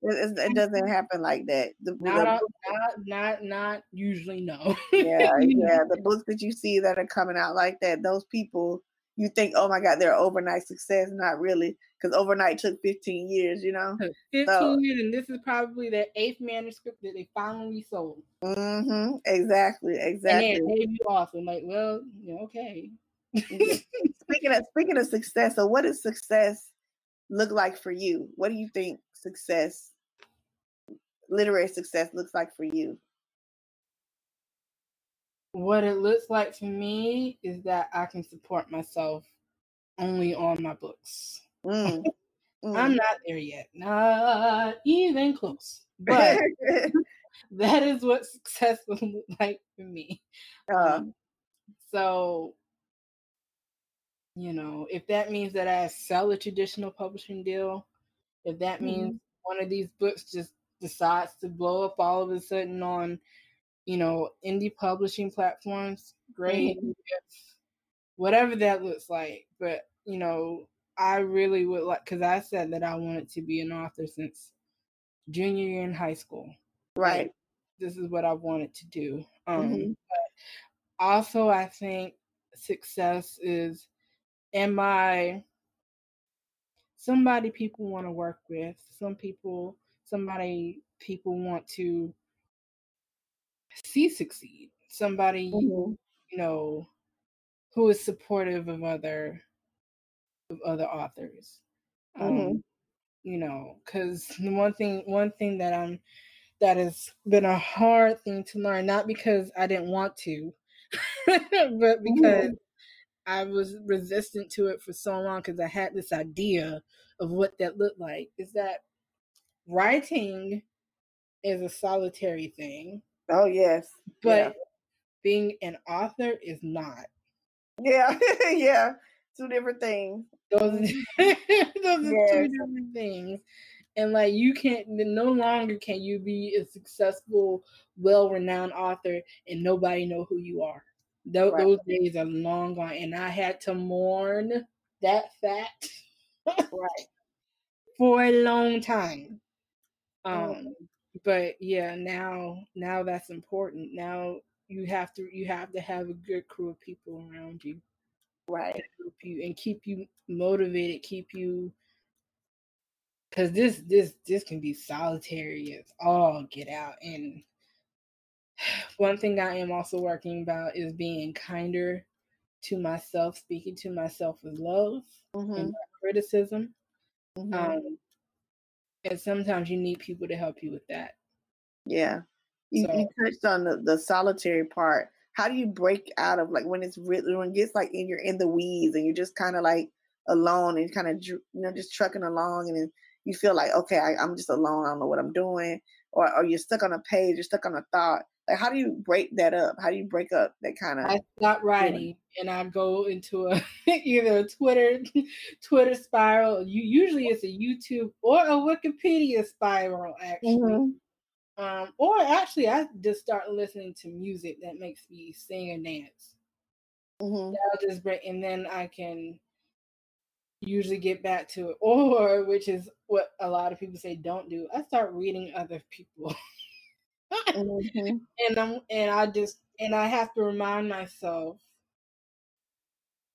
It, it- doesn't happen like that. The, the Not, book- not, not, not usually. No. yeah yeah the books that you see that are coming out like that those people you think oh my god they're overnight success not really because overnight took 15 years you know Fifteen So- years, and this is probably their eighth manuscript that they finally sold, Mm-hmm, exactly exactly. and then debut author. Like, well, yeah, okay. speaking of speaking of success, so what does success look like for you? What do you think success, literary success, looks like for you? What it looks like for me is that I can support myself only on my books. Mm. Mm. I'm not there yet, not even close. But that is what success would look like for me. uh, Um, so, you know, if that means that I sell a traditional publishing deal, if that means one of these books just decides to blow up all of a sudden on, you know, indie publishing platforms, great. If- whatever that looks like. But, you know, I really would like, because I said that I wanted to be an author since junior year in high school. right. This is what I wanted to do. Um, Mhm. but also, I think success is, am I somebody people want to work with? Some people, somebody people want to see succeed. Somebody, Mhm. you know, who is supportive of other of other authors. Um, Mhm. you know, because the one thing one thing that I'm that has been a hard thing to learn, not because I didn't want to, but because I was resistant to it for so long because I had this idea of what that looked like, is that writing is a solitary thing, Oh yes. but being an author is not. Yeah. yeah. Two different things. Those, those are two different things. And like you can't no longer can you be a successful, well-renowned author and nobody know who you are. Tho- Right. Those days are long gone, and I had to mourn that fact Right. for a long time. Mhm. Um, but yeah, now now that's important. Now you have to you have to have a good crew of people around you Right. you and keep you motivated, keep you because this this this can be solitary as all get out. And one thing I am also working about is being kinder to myself, speaking to myself with love Mhm. and criticism. Mhm. Um, and sometimes you need people to help you with that. Yeah. You, So- you touched on the, the solitary part. How do you break out of like when it's really when it gets like in you're in the weeds and you're just kind of like alone and kind of you know just trucking along and then you feel like okay I, I'm just alone I don't know what I'm doing or or you're stuck on a page you're stuck on a thought like how do you break that up how do you break up that kind of I stop writing and I go into a either a Twitter Twitter spiral. You usually it's a YouTube or a Wikipedia spiral actually. Mhm. Um, or actually I just start listening to music that makes me sing and dance. Mhm. I'll just break and then I can usually get back to it. Or which is what a lot of people say don't do. I start reading other people. Mhm. and I'm and I just and I have to remind myself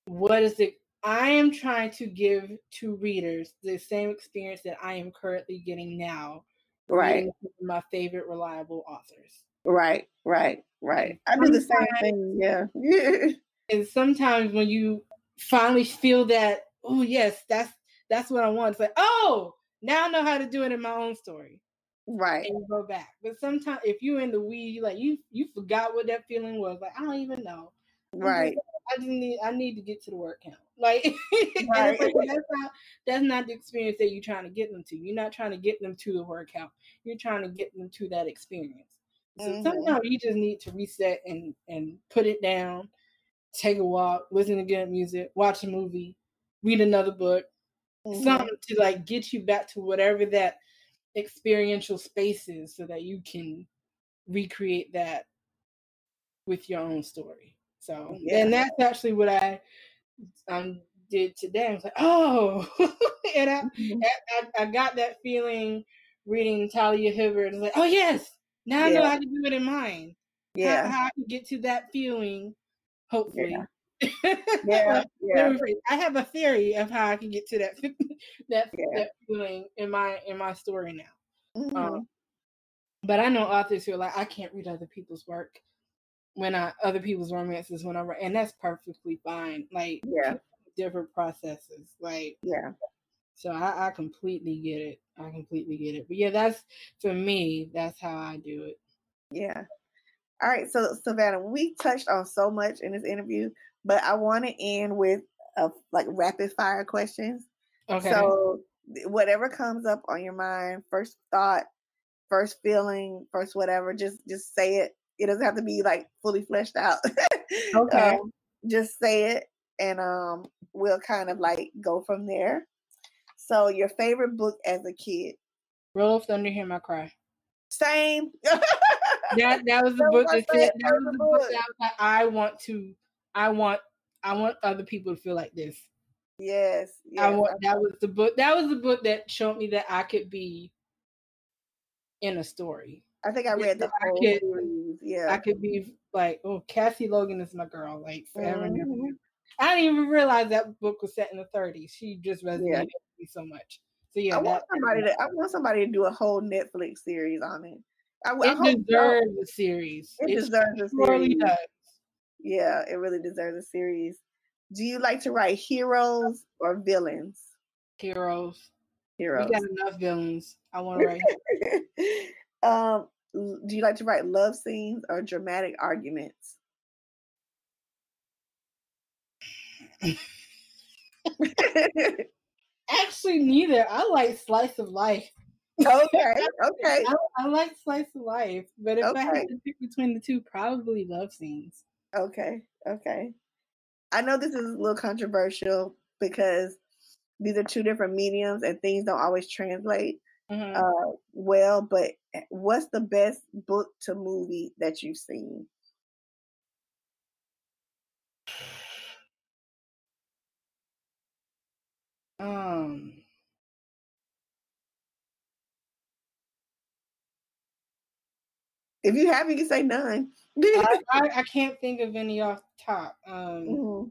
what is it I am trying to give to readers the same experience that I am currently getting now. right reading some of my favorite reliable authors. Right, right, right. I do the same thing. Yeah. and sometimes when you finally feel that, oh yes, that's that's what I want. It's like, oh, now I know how to do it in my own story. Right. And go back. But sometimes if you're in the weed, you like you you forgot what that feeling was. Like, I don't even know. Right. I just need I need to get to the word count. Like, right. like that's not that's not the experience that you're trying to get them to. You're not trying to get them to the word count. You're trying to get them to that experience. So mm-hmm. sometimes you just need to reset and and put it down, take a walk, listen to good music, watch a movie, read another book, mm-hmm. something to like get you back to whatever that experiential spaces so that you can recreate that with your own story. So, yeah. and that's actually what I um, did today. I was like, oh, and I, mm-hmm. I, I, got that feeling reading Talia Hibbert. like, oh yes, now I know how to do it in mine. Yeah, how, how I can get to that feeling. Hopefully. Yeah. Yeah, yeah. I have a theory of how I can get to that that yeah. that feeling in my in my story now. Mm-hmm. Um, but I know authors who are like, I can't read other people's work when I other people's romances when I write, and that's perfectly fine. Like yeah, different processes. Like yeah. So I, I completely get it. I completely get it. But yeah, that's for me. That's how I do it. Yeah. All right. So Savannah, we touched on so much in this interview, but I want to end with a, like rapid fire questions. Okay. So whatever comes up on your mind, first thought, first feeling, first whatever, just just say it it doesn't have to be like fully fleshed out. okay. Um, just say it and um we'll kind of like go from there. So your favorite book as a kid? Roll of Thunder, Hear My Cry. Same. that that was the book that said that was the book that I, like, I want to I want I want other people to feel like this. Yes, yes. I want that was the book that was the book that showed me that I could be in a story. I think I read the whole I could, series. Yeah, I could be like, oh, Cassie Logan is my girl, like forever mm-hmm. I didn't even realize that book was set in the 30s. She just resonated yeah. with me so much. So yeah, I want somebody to I want somebody to do a whole Netflix series on it. I, it I deserves a series. It, it deserves a series. Really does. Yeah, it really deserves a series. Do you like to write heroes or villains? Heroes. Heroes. We got enough villains. I want to write. um, do you like to write love scenes or dramatic arguments? Actually, neither. I like slice of life. Okay, okay. I, I, like slice of life, but if okay. I had to pick between the two, probably love scenes. Okay, okay. I know this is a little controversial because these are two different mediums and things don't always translate mm-hmm. uh, well. But eh, what's the best book to movie that you've seen? Um. If you have, you can say none. I, I, I, can't think of any off top. Um, mm-hmm.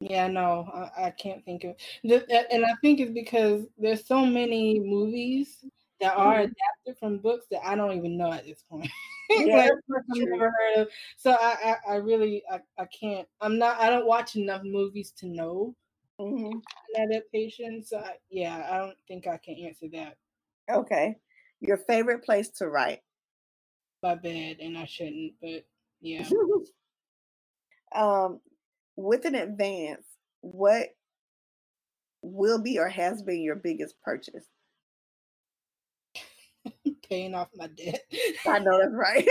Yeah, no, I, I, can't think of, and I think it's because there's so many movies that are mm-hmm. adapted from books that I don't even know at this point. Yeah, like, I've never heard of. So I, I, I really, I, I can't. I'm not. I don't watch enough movies to know mm-hmm. adaptation. So I, yeah, I don't think I can answer that. Okay, your favorite place to write? My bed, and I shouldn't, but yeah. um, with an advance, what will be or has been your biggest purchase? Paying off my debt. I know that's right.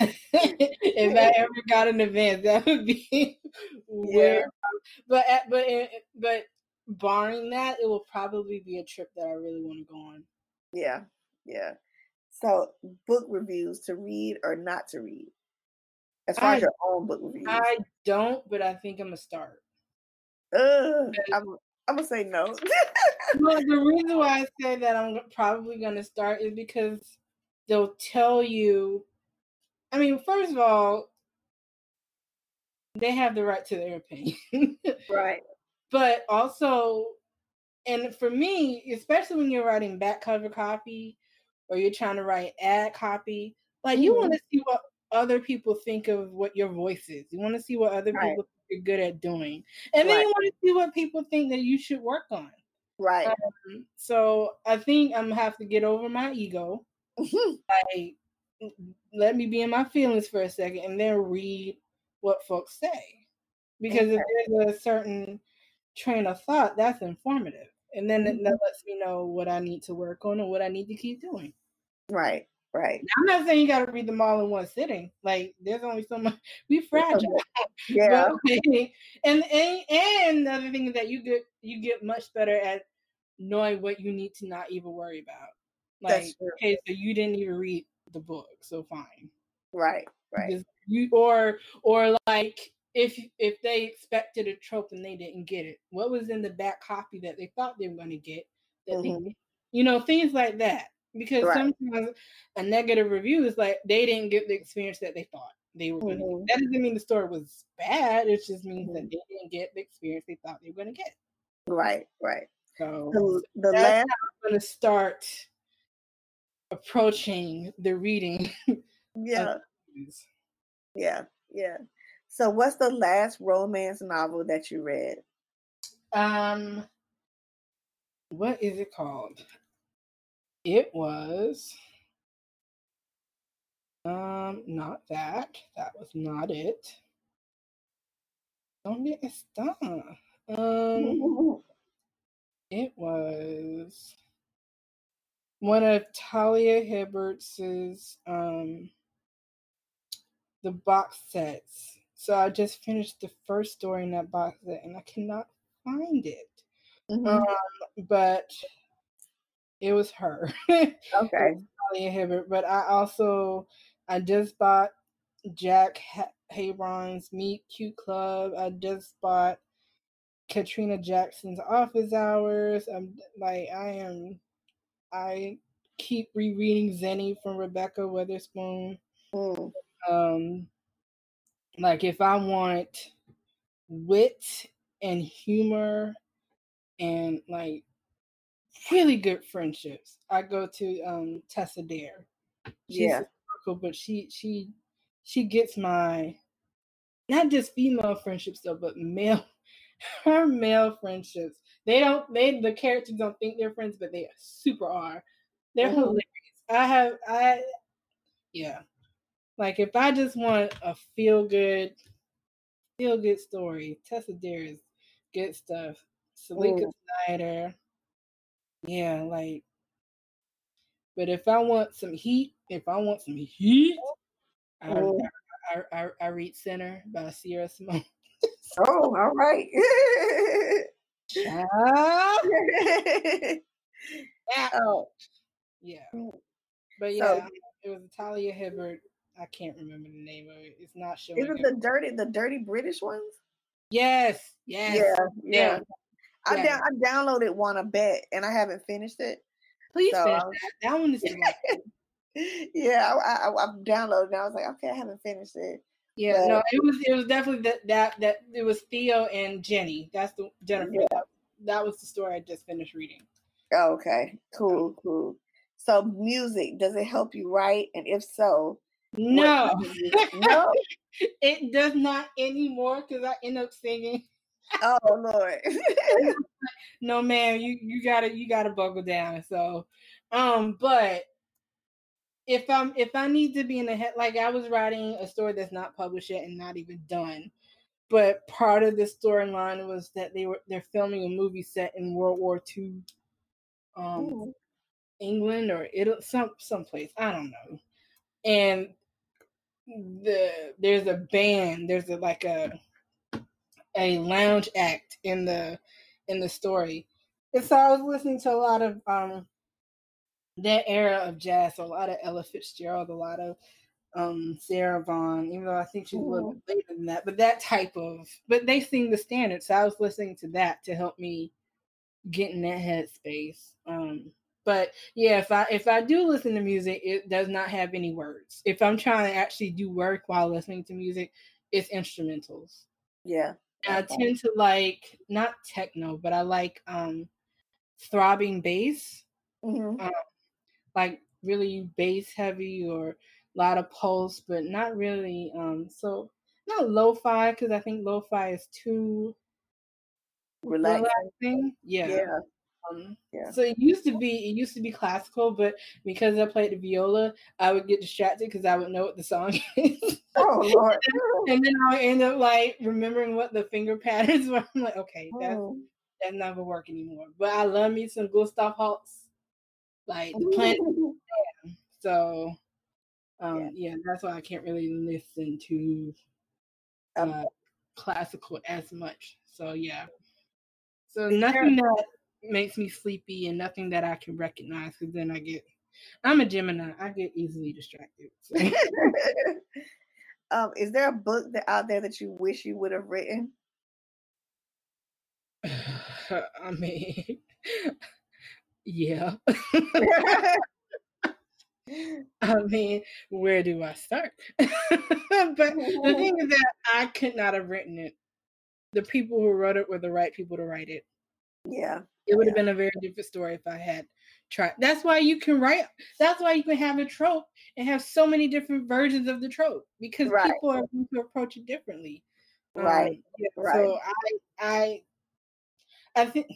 if I ever got an advance, that would be where. But but but barring that, it will probably be a trip that I really want to go on. Yeah, yeah. So book reviews to read or not to read. As far I, as your own book reviews. I don't, but I think I'm gonna start. Uh, I'm, I'm gonna say no. well, the reason why I say that I'm probably gonna start is because they'll tell you. I mean, first of all, they have the right to their opinion, right? But also, and for me, especially when you're writing back cover copy, or you're trying to write ad copy, like you want to see what other people think of what your voice is. You want to see what other Right. people think you're good at doing, and then you want to see what people think that you should work on. Right. Um, so I think I'm gonna have to get over my ego. Like, let me be in my feelings for a second, and then read what folks say. Because if there's a certain train of thought, that's informative, and then that- that lets me know what I need to work on and what I need to keep doing. right. Right. Now, I'm not saying you got to read them all in one sitting. Like, there's only so much. We fragile. Yeah. But, and and and the other thing is that you get you get much better at knowing what you need to not even worry about. Like, okay, so you didn't even read the book, so fine. Right. Right. You or or like if if they expected a trope and they didn't get it, what was in the back copy that they thought they were going to get? That they, Mhm. you know, things like that. Because Right. sometimes a negative review is like they didn't get the experience that they thought they were going to. That doesn't mean the story was bad. It just means that Mhm. they didn't get the experience they thought they were going to get. Right. Right. So The, the that's last. how I'm going to start approaching the reading. Yeah. Yeah. Yeah. So, what's the last romance novel that you read? Um, what is it called? It was um not that. That was not it. Don't get it stuck. Um, it was one of Talia Hibbert's um the box sets. So I just finished the first story in that box set and I cannot find it. Mhm. Um, but it was her. okay. Talia Hibbert. But I also I just bought Jack ha- Harbon's Meet Cute Club. I just bought Katrina Jackson's Office Hours. I'm like I am I keep rereading Xeni from Rebekah Weatherspoon. Mm. Um like if I want wit and humor and like really good friendships, I go to um Tessa Dare. She's Yeah. historical, but she she she gets my not just female friendships though, but male her male friendships. They don't they the characters don't think they're friends, but they super are. They're Mhm. hilarious. I have I yeah. Like if I just want a feel good feel good story, Tessa Dare is good stuff. Salika Mm. Snyder. Yeah, like but if I want some heat, if I want some heat, I, Mm. I, I, I read Sinner by Sierra Simone. Oh, all right. Yeah. oh, yeah. But So- yeah, it was Talia Hibbert. I can't remember the name of it. It's not showing. is it the dirty, the dirty British ones? Yes, yes. Yeah, yeah. I yeah. down, I downloaded one a bet, and I haven't finished it. Please So, finish that. That one is. Yeah, I, I, I've downloaded. And I was like, okay, I haven't finished it. Yeah, But- no, it was it was definitely that that that it was Theo and Jenny. That's the Jennifer. Yeah. That, that was the story I just finished reading. Oh, okay, cool, cool. So, music does it help you write? And if so, No, type of music? no. it does not anymore because I end up singing. Oh Lord. No, man, you you gotta you gotta buckle down. So, um, but if I'm if I need to be in the head, like I was writing a story that's not published yet and not even done, but part of the storyline was that they were they're filming a movie set in World War II, um, Ooh. England or Italy, some someplace I don't know, and the there's a band, there's a like a a lounge act in the in the story, and so I was listening to a lot of um that era of jazz, so a lot of Ella Fitzgerald, a lot of um Sarah Vaughan, even though I think she's a little bit later than that, but that type of but they sing the standards, so I was listening to that to help me get in that headspace. Um but yeah, if I if I do listen to music, it does not have any words. If I'm trying to actually do work while listening to music, it's instrumentals. Yeah. I tend to like not techno, but I like um throbbing bass, Mhm. like really bass heavy or a lot of pulse, but not really. Um, so not lo-fi because I think lo-fi is too Relaxing. relaxing. Yeah. Yeah. Um, Yeah. So it used to be it used to be classical, but because I played the viola, I would get distracted because I would know what the song is, Oh Lord. and then I would end up like remembering what the finger patterns were. I'm like, okay, that's Mm. that's not gonna work anymore. But I love me some Gustav Holst, like the planet. So, um, yeah. that's why I can't really listen to Um, uh, classical as much. So yeah, so nothing that makes me sleepy and nothing that I can recognize because then I get. I'm a Gemini. I get easily distracted. So. um, is there a book that out there that you wish you would have written? I mean, yeah. I mean, where do I start? but the thing is that I could not have written it. The people who wrote it were the right people to write it. Yeah. It would have Yeah. been a very different story if I had tried. That's why you can write. That's why you can have a trope and have so many different versions of the trope because Right. people are going to approach it differently. Right. Um, yeah, Right. So I, I, I think,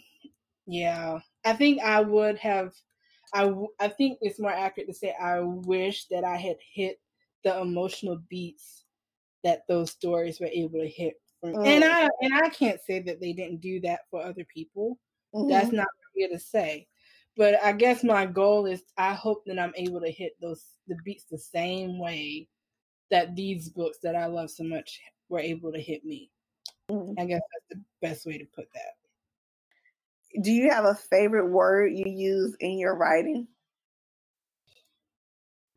yeah, I think I would have. I, I think it's more accurate to say I wish that I had hit the emotional beats that those stories were able to hit. From, And Mm. I and I can't say that they didn't do that for other people. That's Mhm. not for me to say. But I guess my goal is I hope that I'm able to hit those the beats the same way that these books that I love so much were able to hit me. Mhm. I guess that's the best way to put that. Do you have a favorite word you use in your writing?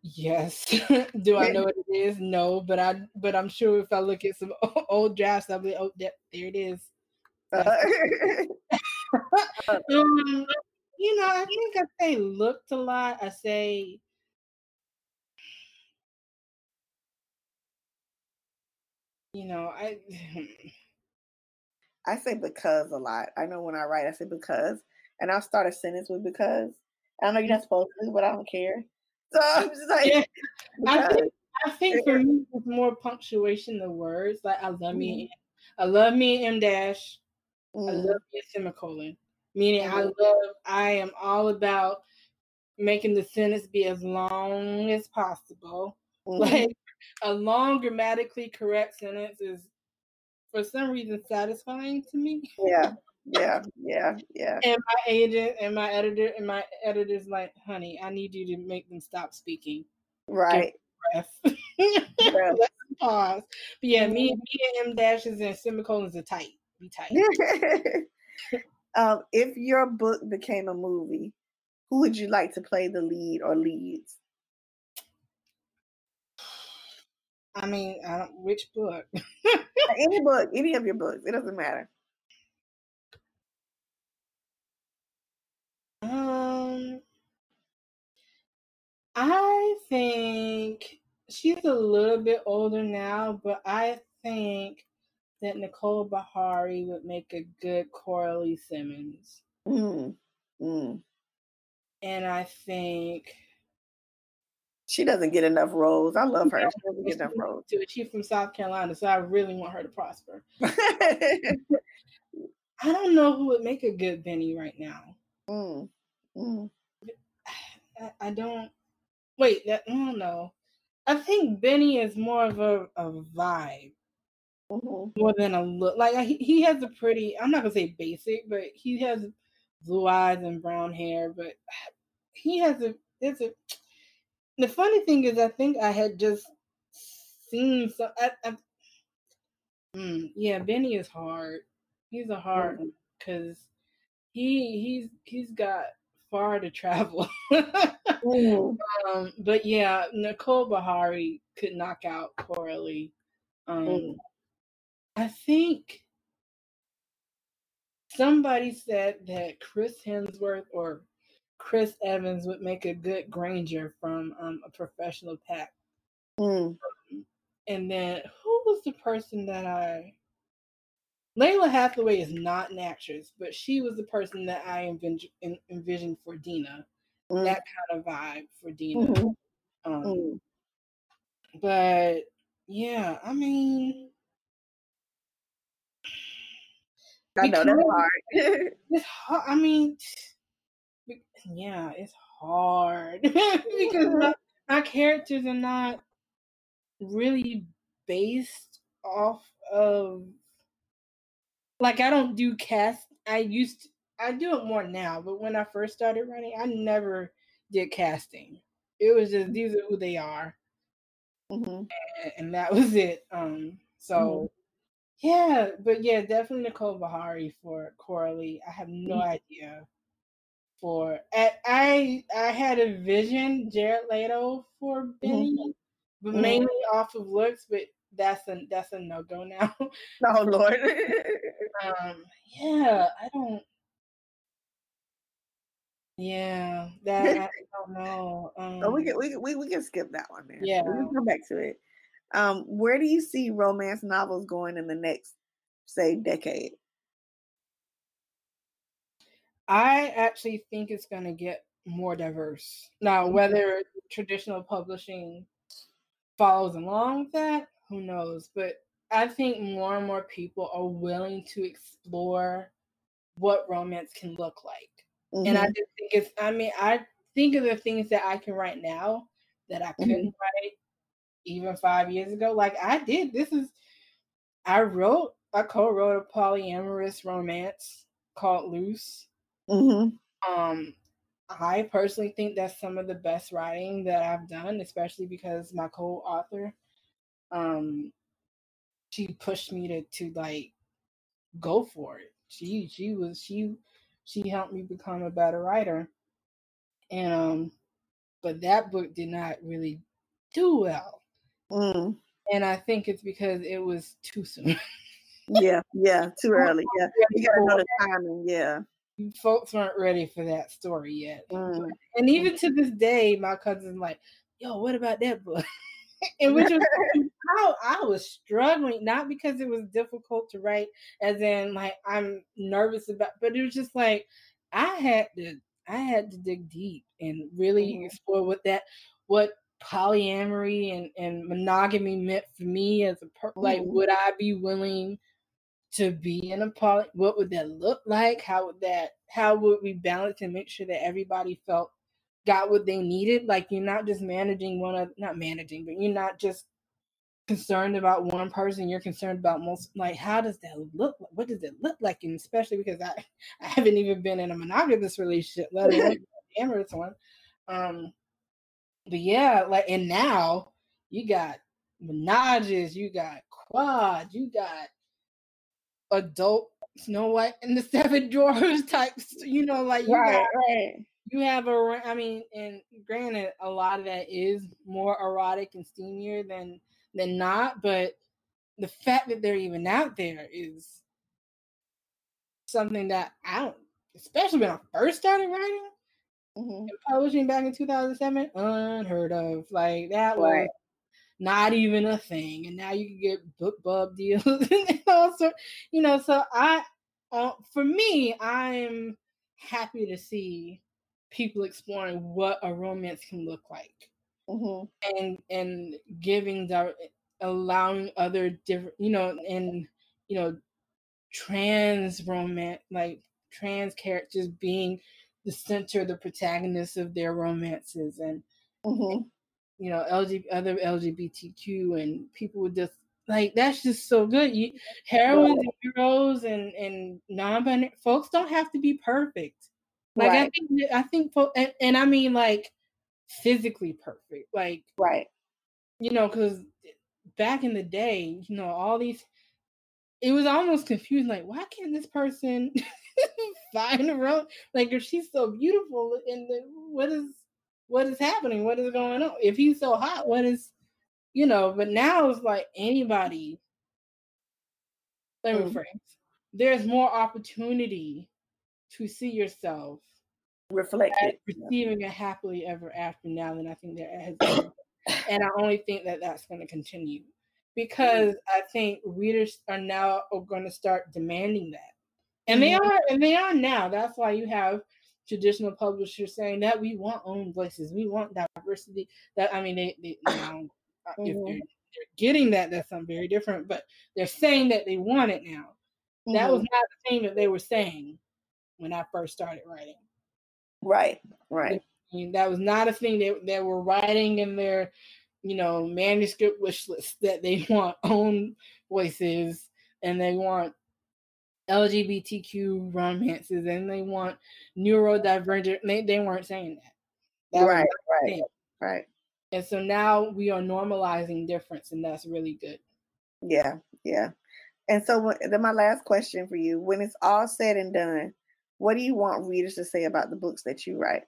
Yes. Do I know what it is? No, but I but I'm sure if I look at some old drafts, I'll be oh that, there it is. Uh, Um, you know, I think I say looked a lot. I say you know, I I say because a lot. I know when I write, I say because, and I'll start a sentence with because. I know you're not supposed to, but I don't care. So I'm just like, Yeah, I think I think for me it's more punctuation the words. Like I love me Mm-hmm. I love me M dash. I Mm, love me a semicolon. Meaning I Mhm. love I am all about making the sentence be as long as possible. mhm. Like a long grammatically correct sentence is for some reason satisfying to me. yeah, yeah, yeah, yeah. And my agent and my editor and my editor's like, honey, I need you to make them stop speaking. Right. Breath. Yeah. Let them pause. But yeah, me, Mhm. me and M dashes and semicolons are tight. Be tight. um, if your book became a movie, who would you like to play the lead or leads? I mean, I which book? Any book, any of your books, it doesn't matter. Um I think she's a little bit older now, but I think that Nicole Beharie would make a good Coralie Simmons. Mm, mm. And I think She doesn't get enough roles. I love her. Yeah, She doesn't get enough roles. to she's from South Carolina, so I really want her to prosper. I don't know who would make a good Benny right now. mm, mm. I, I don't wait, that I don't know. I think Benny is more of a, a vibe mhm. more than a look. Like he, he has a pretty I'm not gonna say basic, but he has blue eyes and brown hair, but he has a it's a the funny thing is I think I had just seen some I, I, mm, yeah, Benny is hard. He's a hard one because he he's he's got far to travel. Mm. Um, but yeah, Nicole Beharie could knock out Coralie. Um, Mm. I think somebody said that Chris Hemsworth or Chris Evans would make a good Granger from um, a professional pack. Mm. And then who was the person that I? Lalah Hathaway is not an actress, but she was the person that I envisioned, envisioned for Dina. mm. that kind of vibe for Dina. Mm-hmm. Um, mm. But yeah, I mean, I know that's hard. it's hard. I mean, yeah, it's hard because my, my characters are not really based off of like I don't do cast. I used to, I do it more now, but when I first started writing, I never did casting. It was just these are who they are, mm-hmm. and, and, that was it. Um, so mm-hmm. yeah, but yeah, definitely Nicole Beharie for Coralie. I have no mm-hmm. idea for I I had a vision Jared Leto for Benny, mm-hmm. but mm-hmm. mainly off of looks. But that's a that's a no go now. oh Lord. um. Yeah, I don't. Yeah, that I don't know. Um, oh, we can we, we we can skip that one, man. Yeah, we can come back to it. Um, where do you see romance novels going in the next, say, decade? I actually think it's going to get more diverse. Now, whether traditional publishing follows along with that, who knows? But I think more and more people are willing to explore what romance can look like. Mm-hmm. And I mm-hmm. just think it's, I mean, I think of the things that I can write now that I couldn't mm-hmm. write even five years ago. Like I did. This is, I wrote, I co wrote a polyamorous romance called Loose Mm-hmm. Um, I personally think that's some of the best writing that I've done, especially because my co-author, um, she pushed me to to like go for it. She she was she she helped me become a better writer, and um, but that book did not really do well. Mm. And I think it's because it was too soon. yeah, yeah, too early. Yeah, you gotta know the timing. Yeah folks weren't ready for that story yet. Mm. And even to this day, my cousin's like, yo, what about that book? and which was how I was struggling, not because it was difficult to write, as in like I'm nervous about, but it was just like I had to I had to dig deep and really mm-hmm. explore what that what polyamory and, and monogamy meant for me as a per- mm-hmm. like would I be willing to be in a poly what would that look like how would that how would we balance and make sure that everybody felt got what they needed like you're not just managing one of not managing but you're not just concerned about one person you're concerned about most like how does that look what does it look like and especially because i i haven't even been in a monogamous relationship let alone amorous one um but yeah like and now you got menages you got quad, you got adult Snow White and the Seven Dwarfs types. You know, like you right, got, right. you have a. I mean, and granted, a lot of that is more erotic and steamier than than not, but the fact that they're even out there is something that I don't, especially when I first started writing mm-hmm. and publishing back in 2007, unheard of. Like that right. was not even a thing. And now you can get BookBub deals and all also, you know, so I, uh, for me, I'm happy to see people exploring what a romance can look like. Mm-hmm. And and giving the allowing other different you know and you know trans romance like trans characters being the center the protagonist of their romances and mm-hmm you know, LG, other LGBTQ and people with just like that's just so good. You heroines and heroes and and non-binary folks don't have to be perfect. Like right. I think I think and, and I mean like physically perfect. Like right. You know, because back in the day, you know, all these it was almost confusing. Like, why can't this person find a role? Like, if she's so beautiful, and then what is what is happening? What is going on? If he's so hot, what is, you know? But now it's like anybody. Let me mm. rephrase. There's more opportunity to see yourself reflected, receiving a happily ever after now than I think there has been, and I only think that that's going to continue because I think readers are now going to start demanding that, and they mm-hmm. are, and they are now. That's why you have traditional publishers saying that we want own voices, we want diversity. That I mean, they, they you know, mm-hmm. if they're, they're, getting that, that's something very different. But they're saying that they want it now. Mm-hmm. That was mm-hmm. not the thing that they were saying when I first started writing. Right, right. I mean, that was not a thing that they were writing in their, you know, manuscript wish list that they want own voices and they want LGBTQ romances and they want neurodivergent. They, they weren't saying that. that right, right, right. And so now we are normalizing difference, and that's really good. Yeah, yeah. And so then my last question for you: When it's all said and done, what do you want readers to say about the books that you write?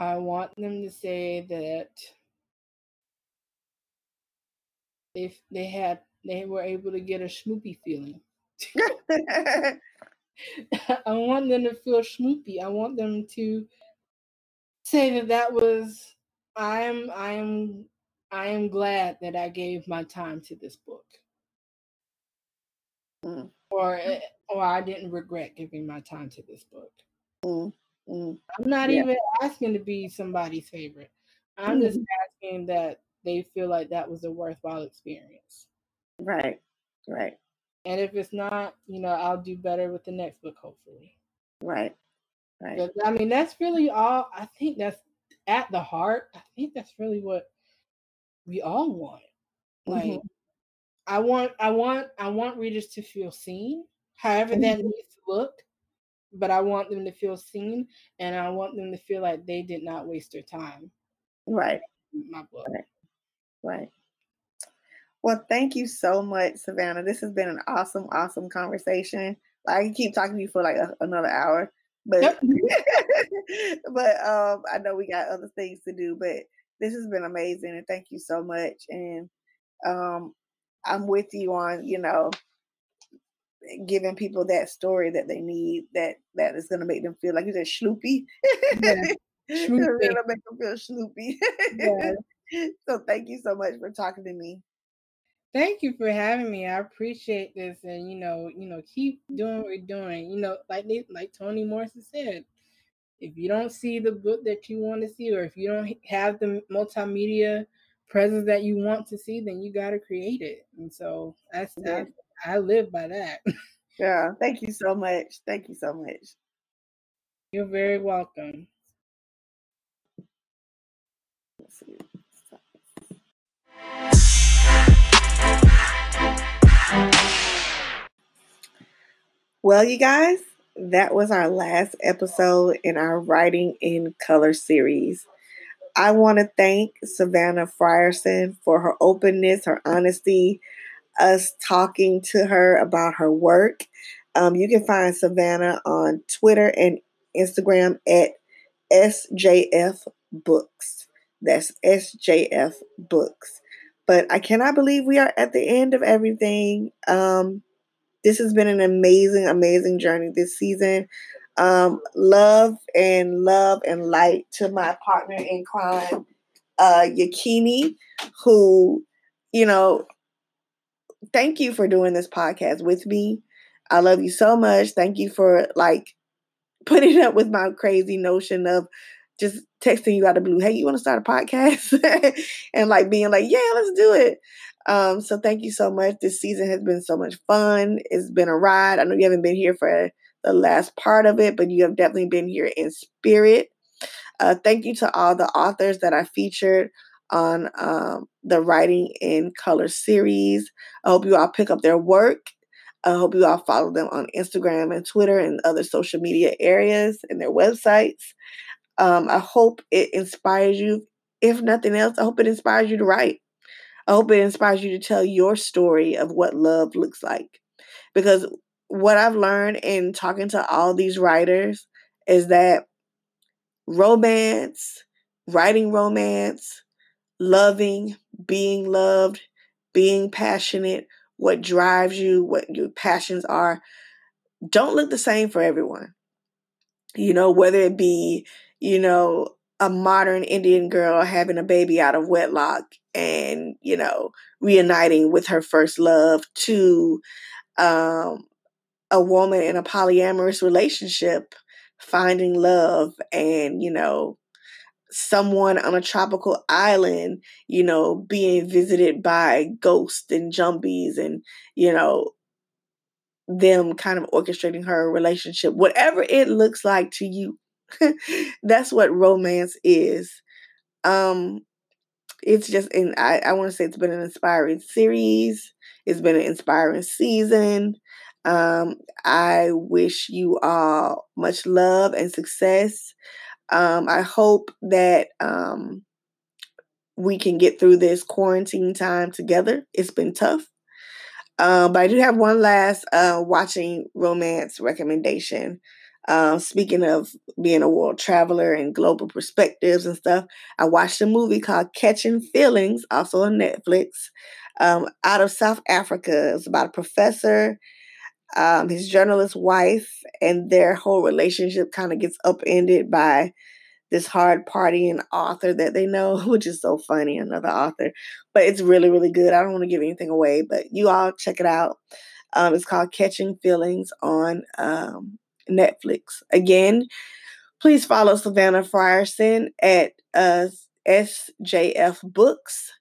I want them to say that they they had they were able to get a schmoopy feeling. I want them to feel schmoopy. I want them to say that that was I am I am I am glad that I gave my time to this book. Mm. Or eh, or I didn't regret giving my time to this book. Mm. Mm. I'm not yeah. even asking to be somebody's favorite. I'm just mm-hmm. asking that they feel like that was a worthwhile experience. Right. Right. And if it's not, you know, I'll do better with the next book, hopefully. Right. Right. But, I mean, that's really all. I think that's at the heart. I think that's really what we all want. Like, mm-hmm. I want, I want, I want readers to feel seen, however mm-hmm. that needs to look. But I want them to feel seen, and I want them to feel like they did not waste their time. Right. My book. Right. Right. Well, thank you so much, Savannah. This has been an awesome, awesome conversation. I can keep talking to you for like a, another hour, but yep. but um, I know we got other things to do. But this has been amazing, and thank you so much. And um, I'm with you on you know giving people that story that they need that that is going to make them feel like you said schloopy. Yeah. Schloopy. make them feel schloopy. yeah. so thank you so much for talking to me. Thank you for having me. I appreciate this, and you know, you know, keep doing what you're doing. You know, like they, like Toni Morrison said, if you don't see the book that you want to see, or if you don't have the multimedia presence that you want to see, then you got to create it. And so that's yeah. I, I live by that. Yeah. Thank you so much. Thank you so much. You're very welcome. Let's see. Well, you guys, that was our last episode in our Writing in Color series. I want to thank Savannah Frierson for her openness, her honesty, us talking to her about her work. Um, you can find Savannah on Twitter and Instagram at SJF Books. That's SJF Books. But I cannot believe we are at the end of everything. Um, this has been an amazing, amazing journey this season. Um, love and love and light to my partner in crime, uh, Yakini, who, you know, thank you for doing this podcast with me. I love you so much. Thank you for like putting up with my crazy notion of just texting you out of blue. Hey, you want to start a podcast? and like being like, yeah, let's do it. Um, so thank you so much. This season has been so much fun. It's been a ride. I know you haven't been here for the last part of it, but you have definitely been here in spirit. Uh, thank you to all the authors that I featured on um, the Writing in Color series. I hope you all pick up their work. I hope you all follow them on Instagram and Twitter and other social media areas and their websites. Um, I hope it inspires you. If nothing else, I hope it inspires you to write. I hope it inspires you to tell your story of what love looks like. Because what I've learned in talking to all these writers is that romance, writing romance, loving, being loved, being passionate, what drives you, what your passions are, don't look the same for everyone. You know, whether it be, you know, a modern Indian girl having a baby out of wedlock and, you know, reuniting with her first love to um, a woman in a polyamorous relationship finding love and, you know, someone on a tropical island, you know, being visited by ghosts and jumbies and, you know, them kind of orchestrating her relationship, whatever it looks like to you. that's what romance is. Um, it's just and I, I want to say it's been an inspiring series. It's been an inspiring season. Um, I wish you all much love and success. Um, I hope that um, we can get through this quarantine time together. It's been tough. Um, but I do have one last uh, watching romance recommendation. Um, speaking of being a world traveler and global perspectives and stuff, I watched a movie called Catching Feelings, also on Netflix, um, out of South Africa. It's about a professor, um, his journalist wife, and their whole relationship kind of gets upended by this hard partying author that they know, which is so funny, another author. But it's really, really good. I don't want to give anything away, but you all check it out. Um, it's called Catching Feelings on um, Netflix. Again, please follow Savannah Frierson at uh, SJF Books.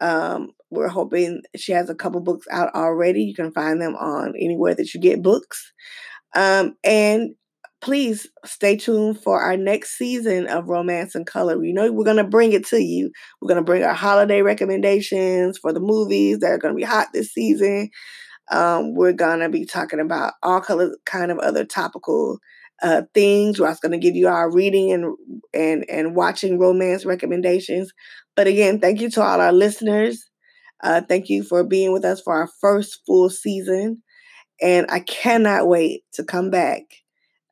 Um, we're hoping she has a couple books out already. You can find them on anywhere that you get books. Um, and please stay tuned for our next season of Romance and Color. We know we're going to bring it to you. We're going to bring our holiday recommendations for the movies that are going to be hot this season. Um, we're gonna be talking about all kind of other topical uh, things. We're also gonna give you our reading and and and watching romance recommendations. But again, thank you to all our listeners. Uh, thank you for being with us for our first full season, and I cannot wait to come back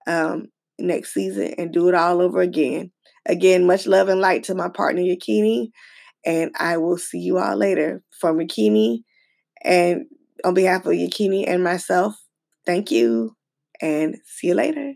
um, next season and do it all over again. Again, much love and light to my partner Yakini, and I will see you all later from Yakini and on behalf of Yakini and myself, thank you and see you later.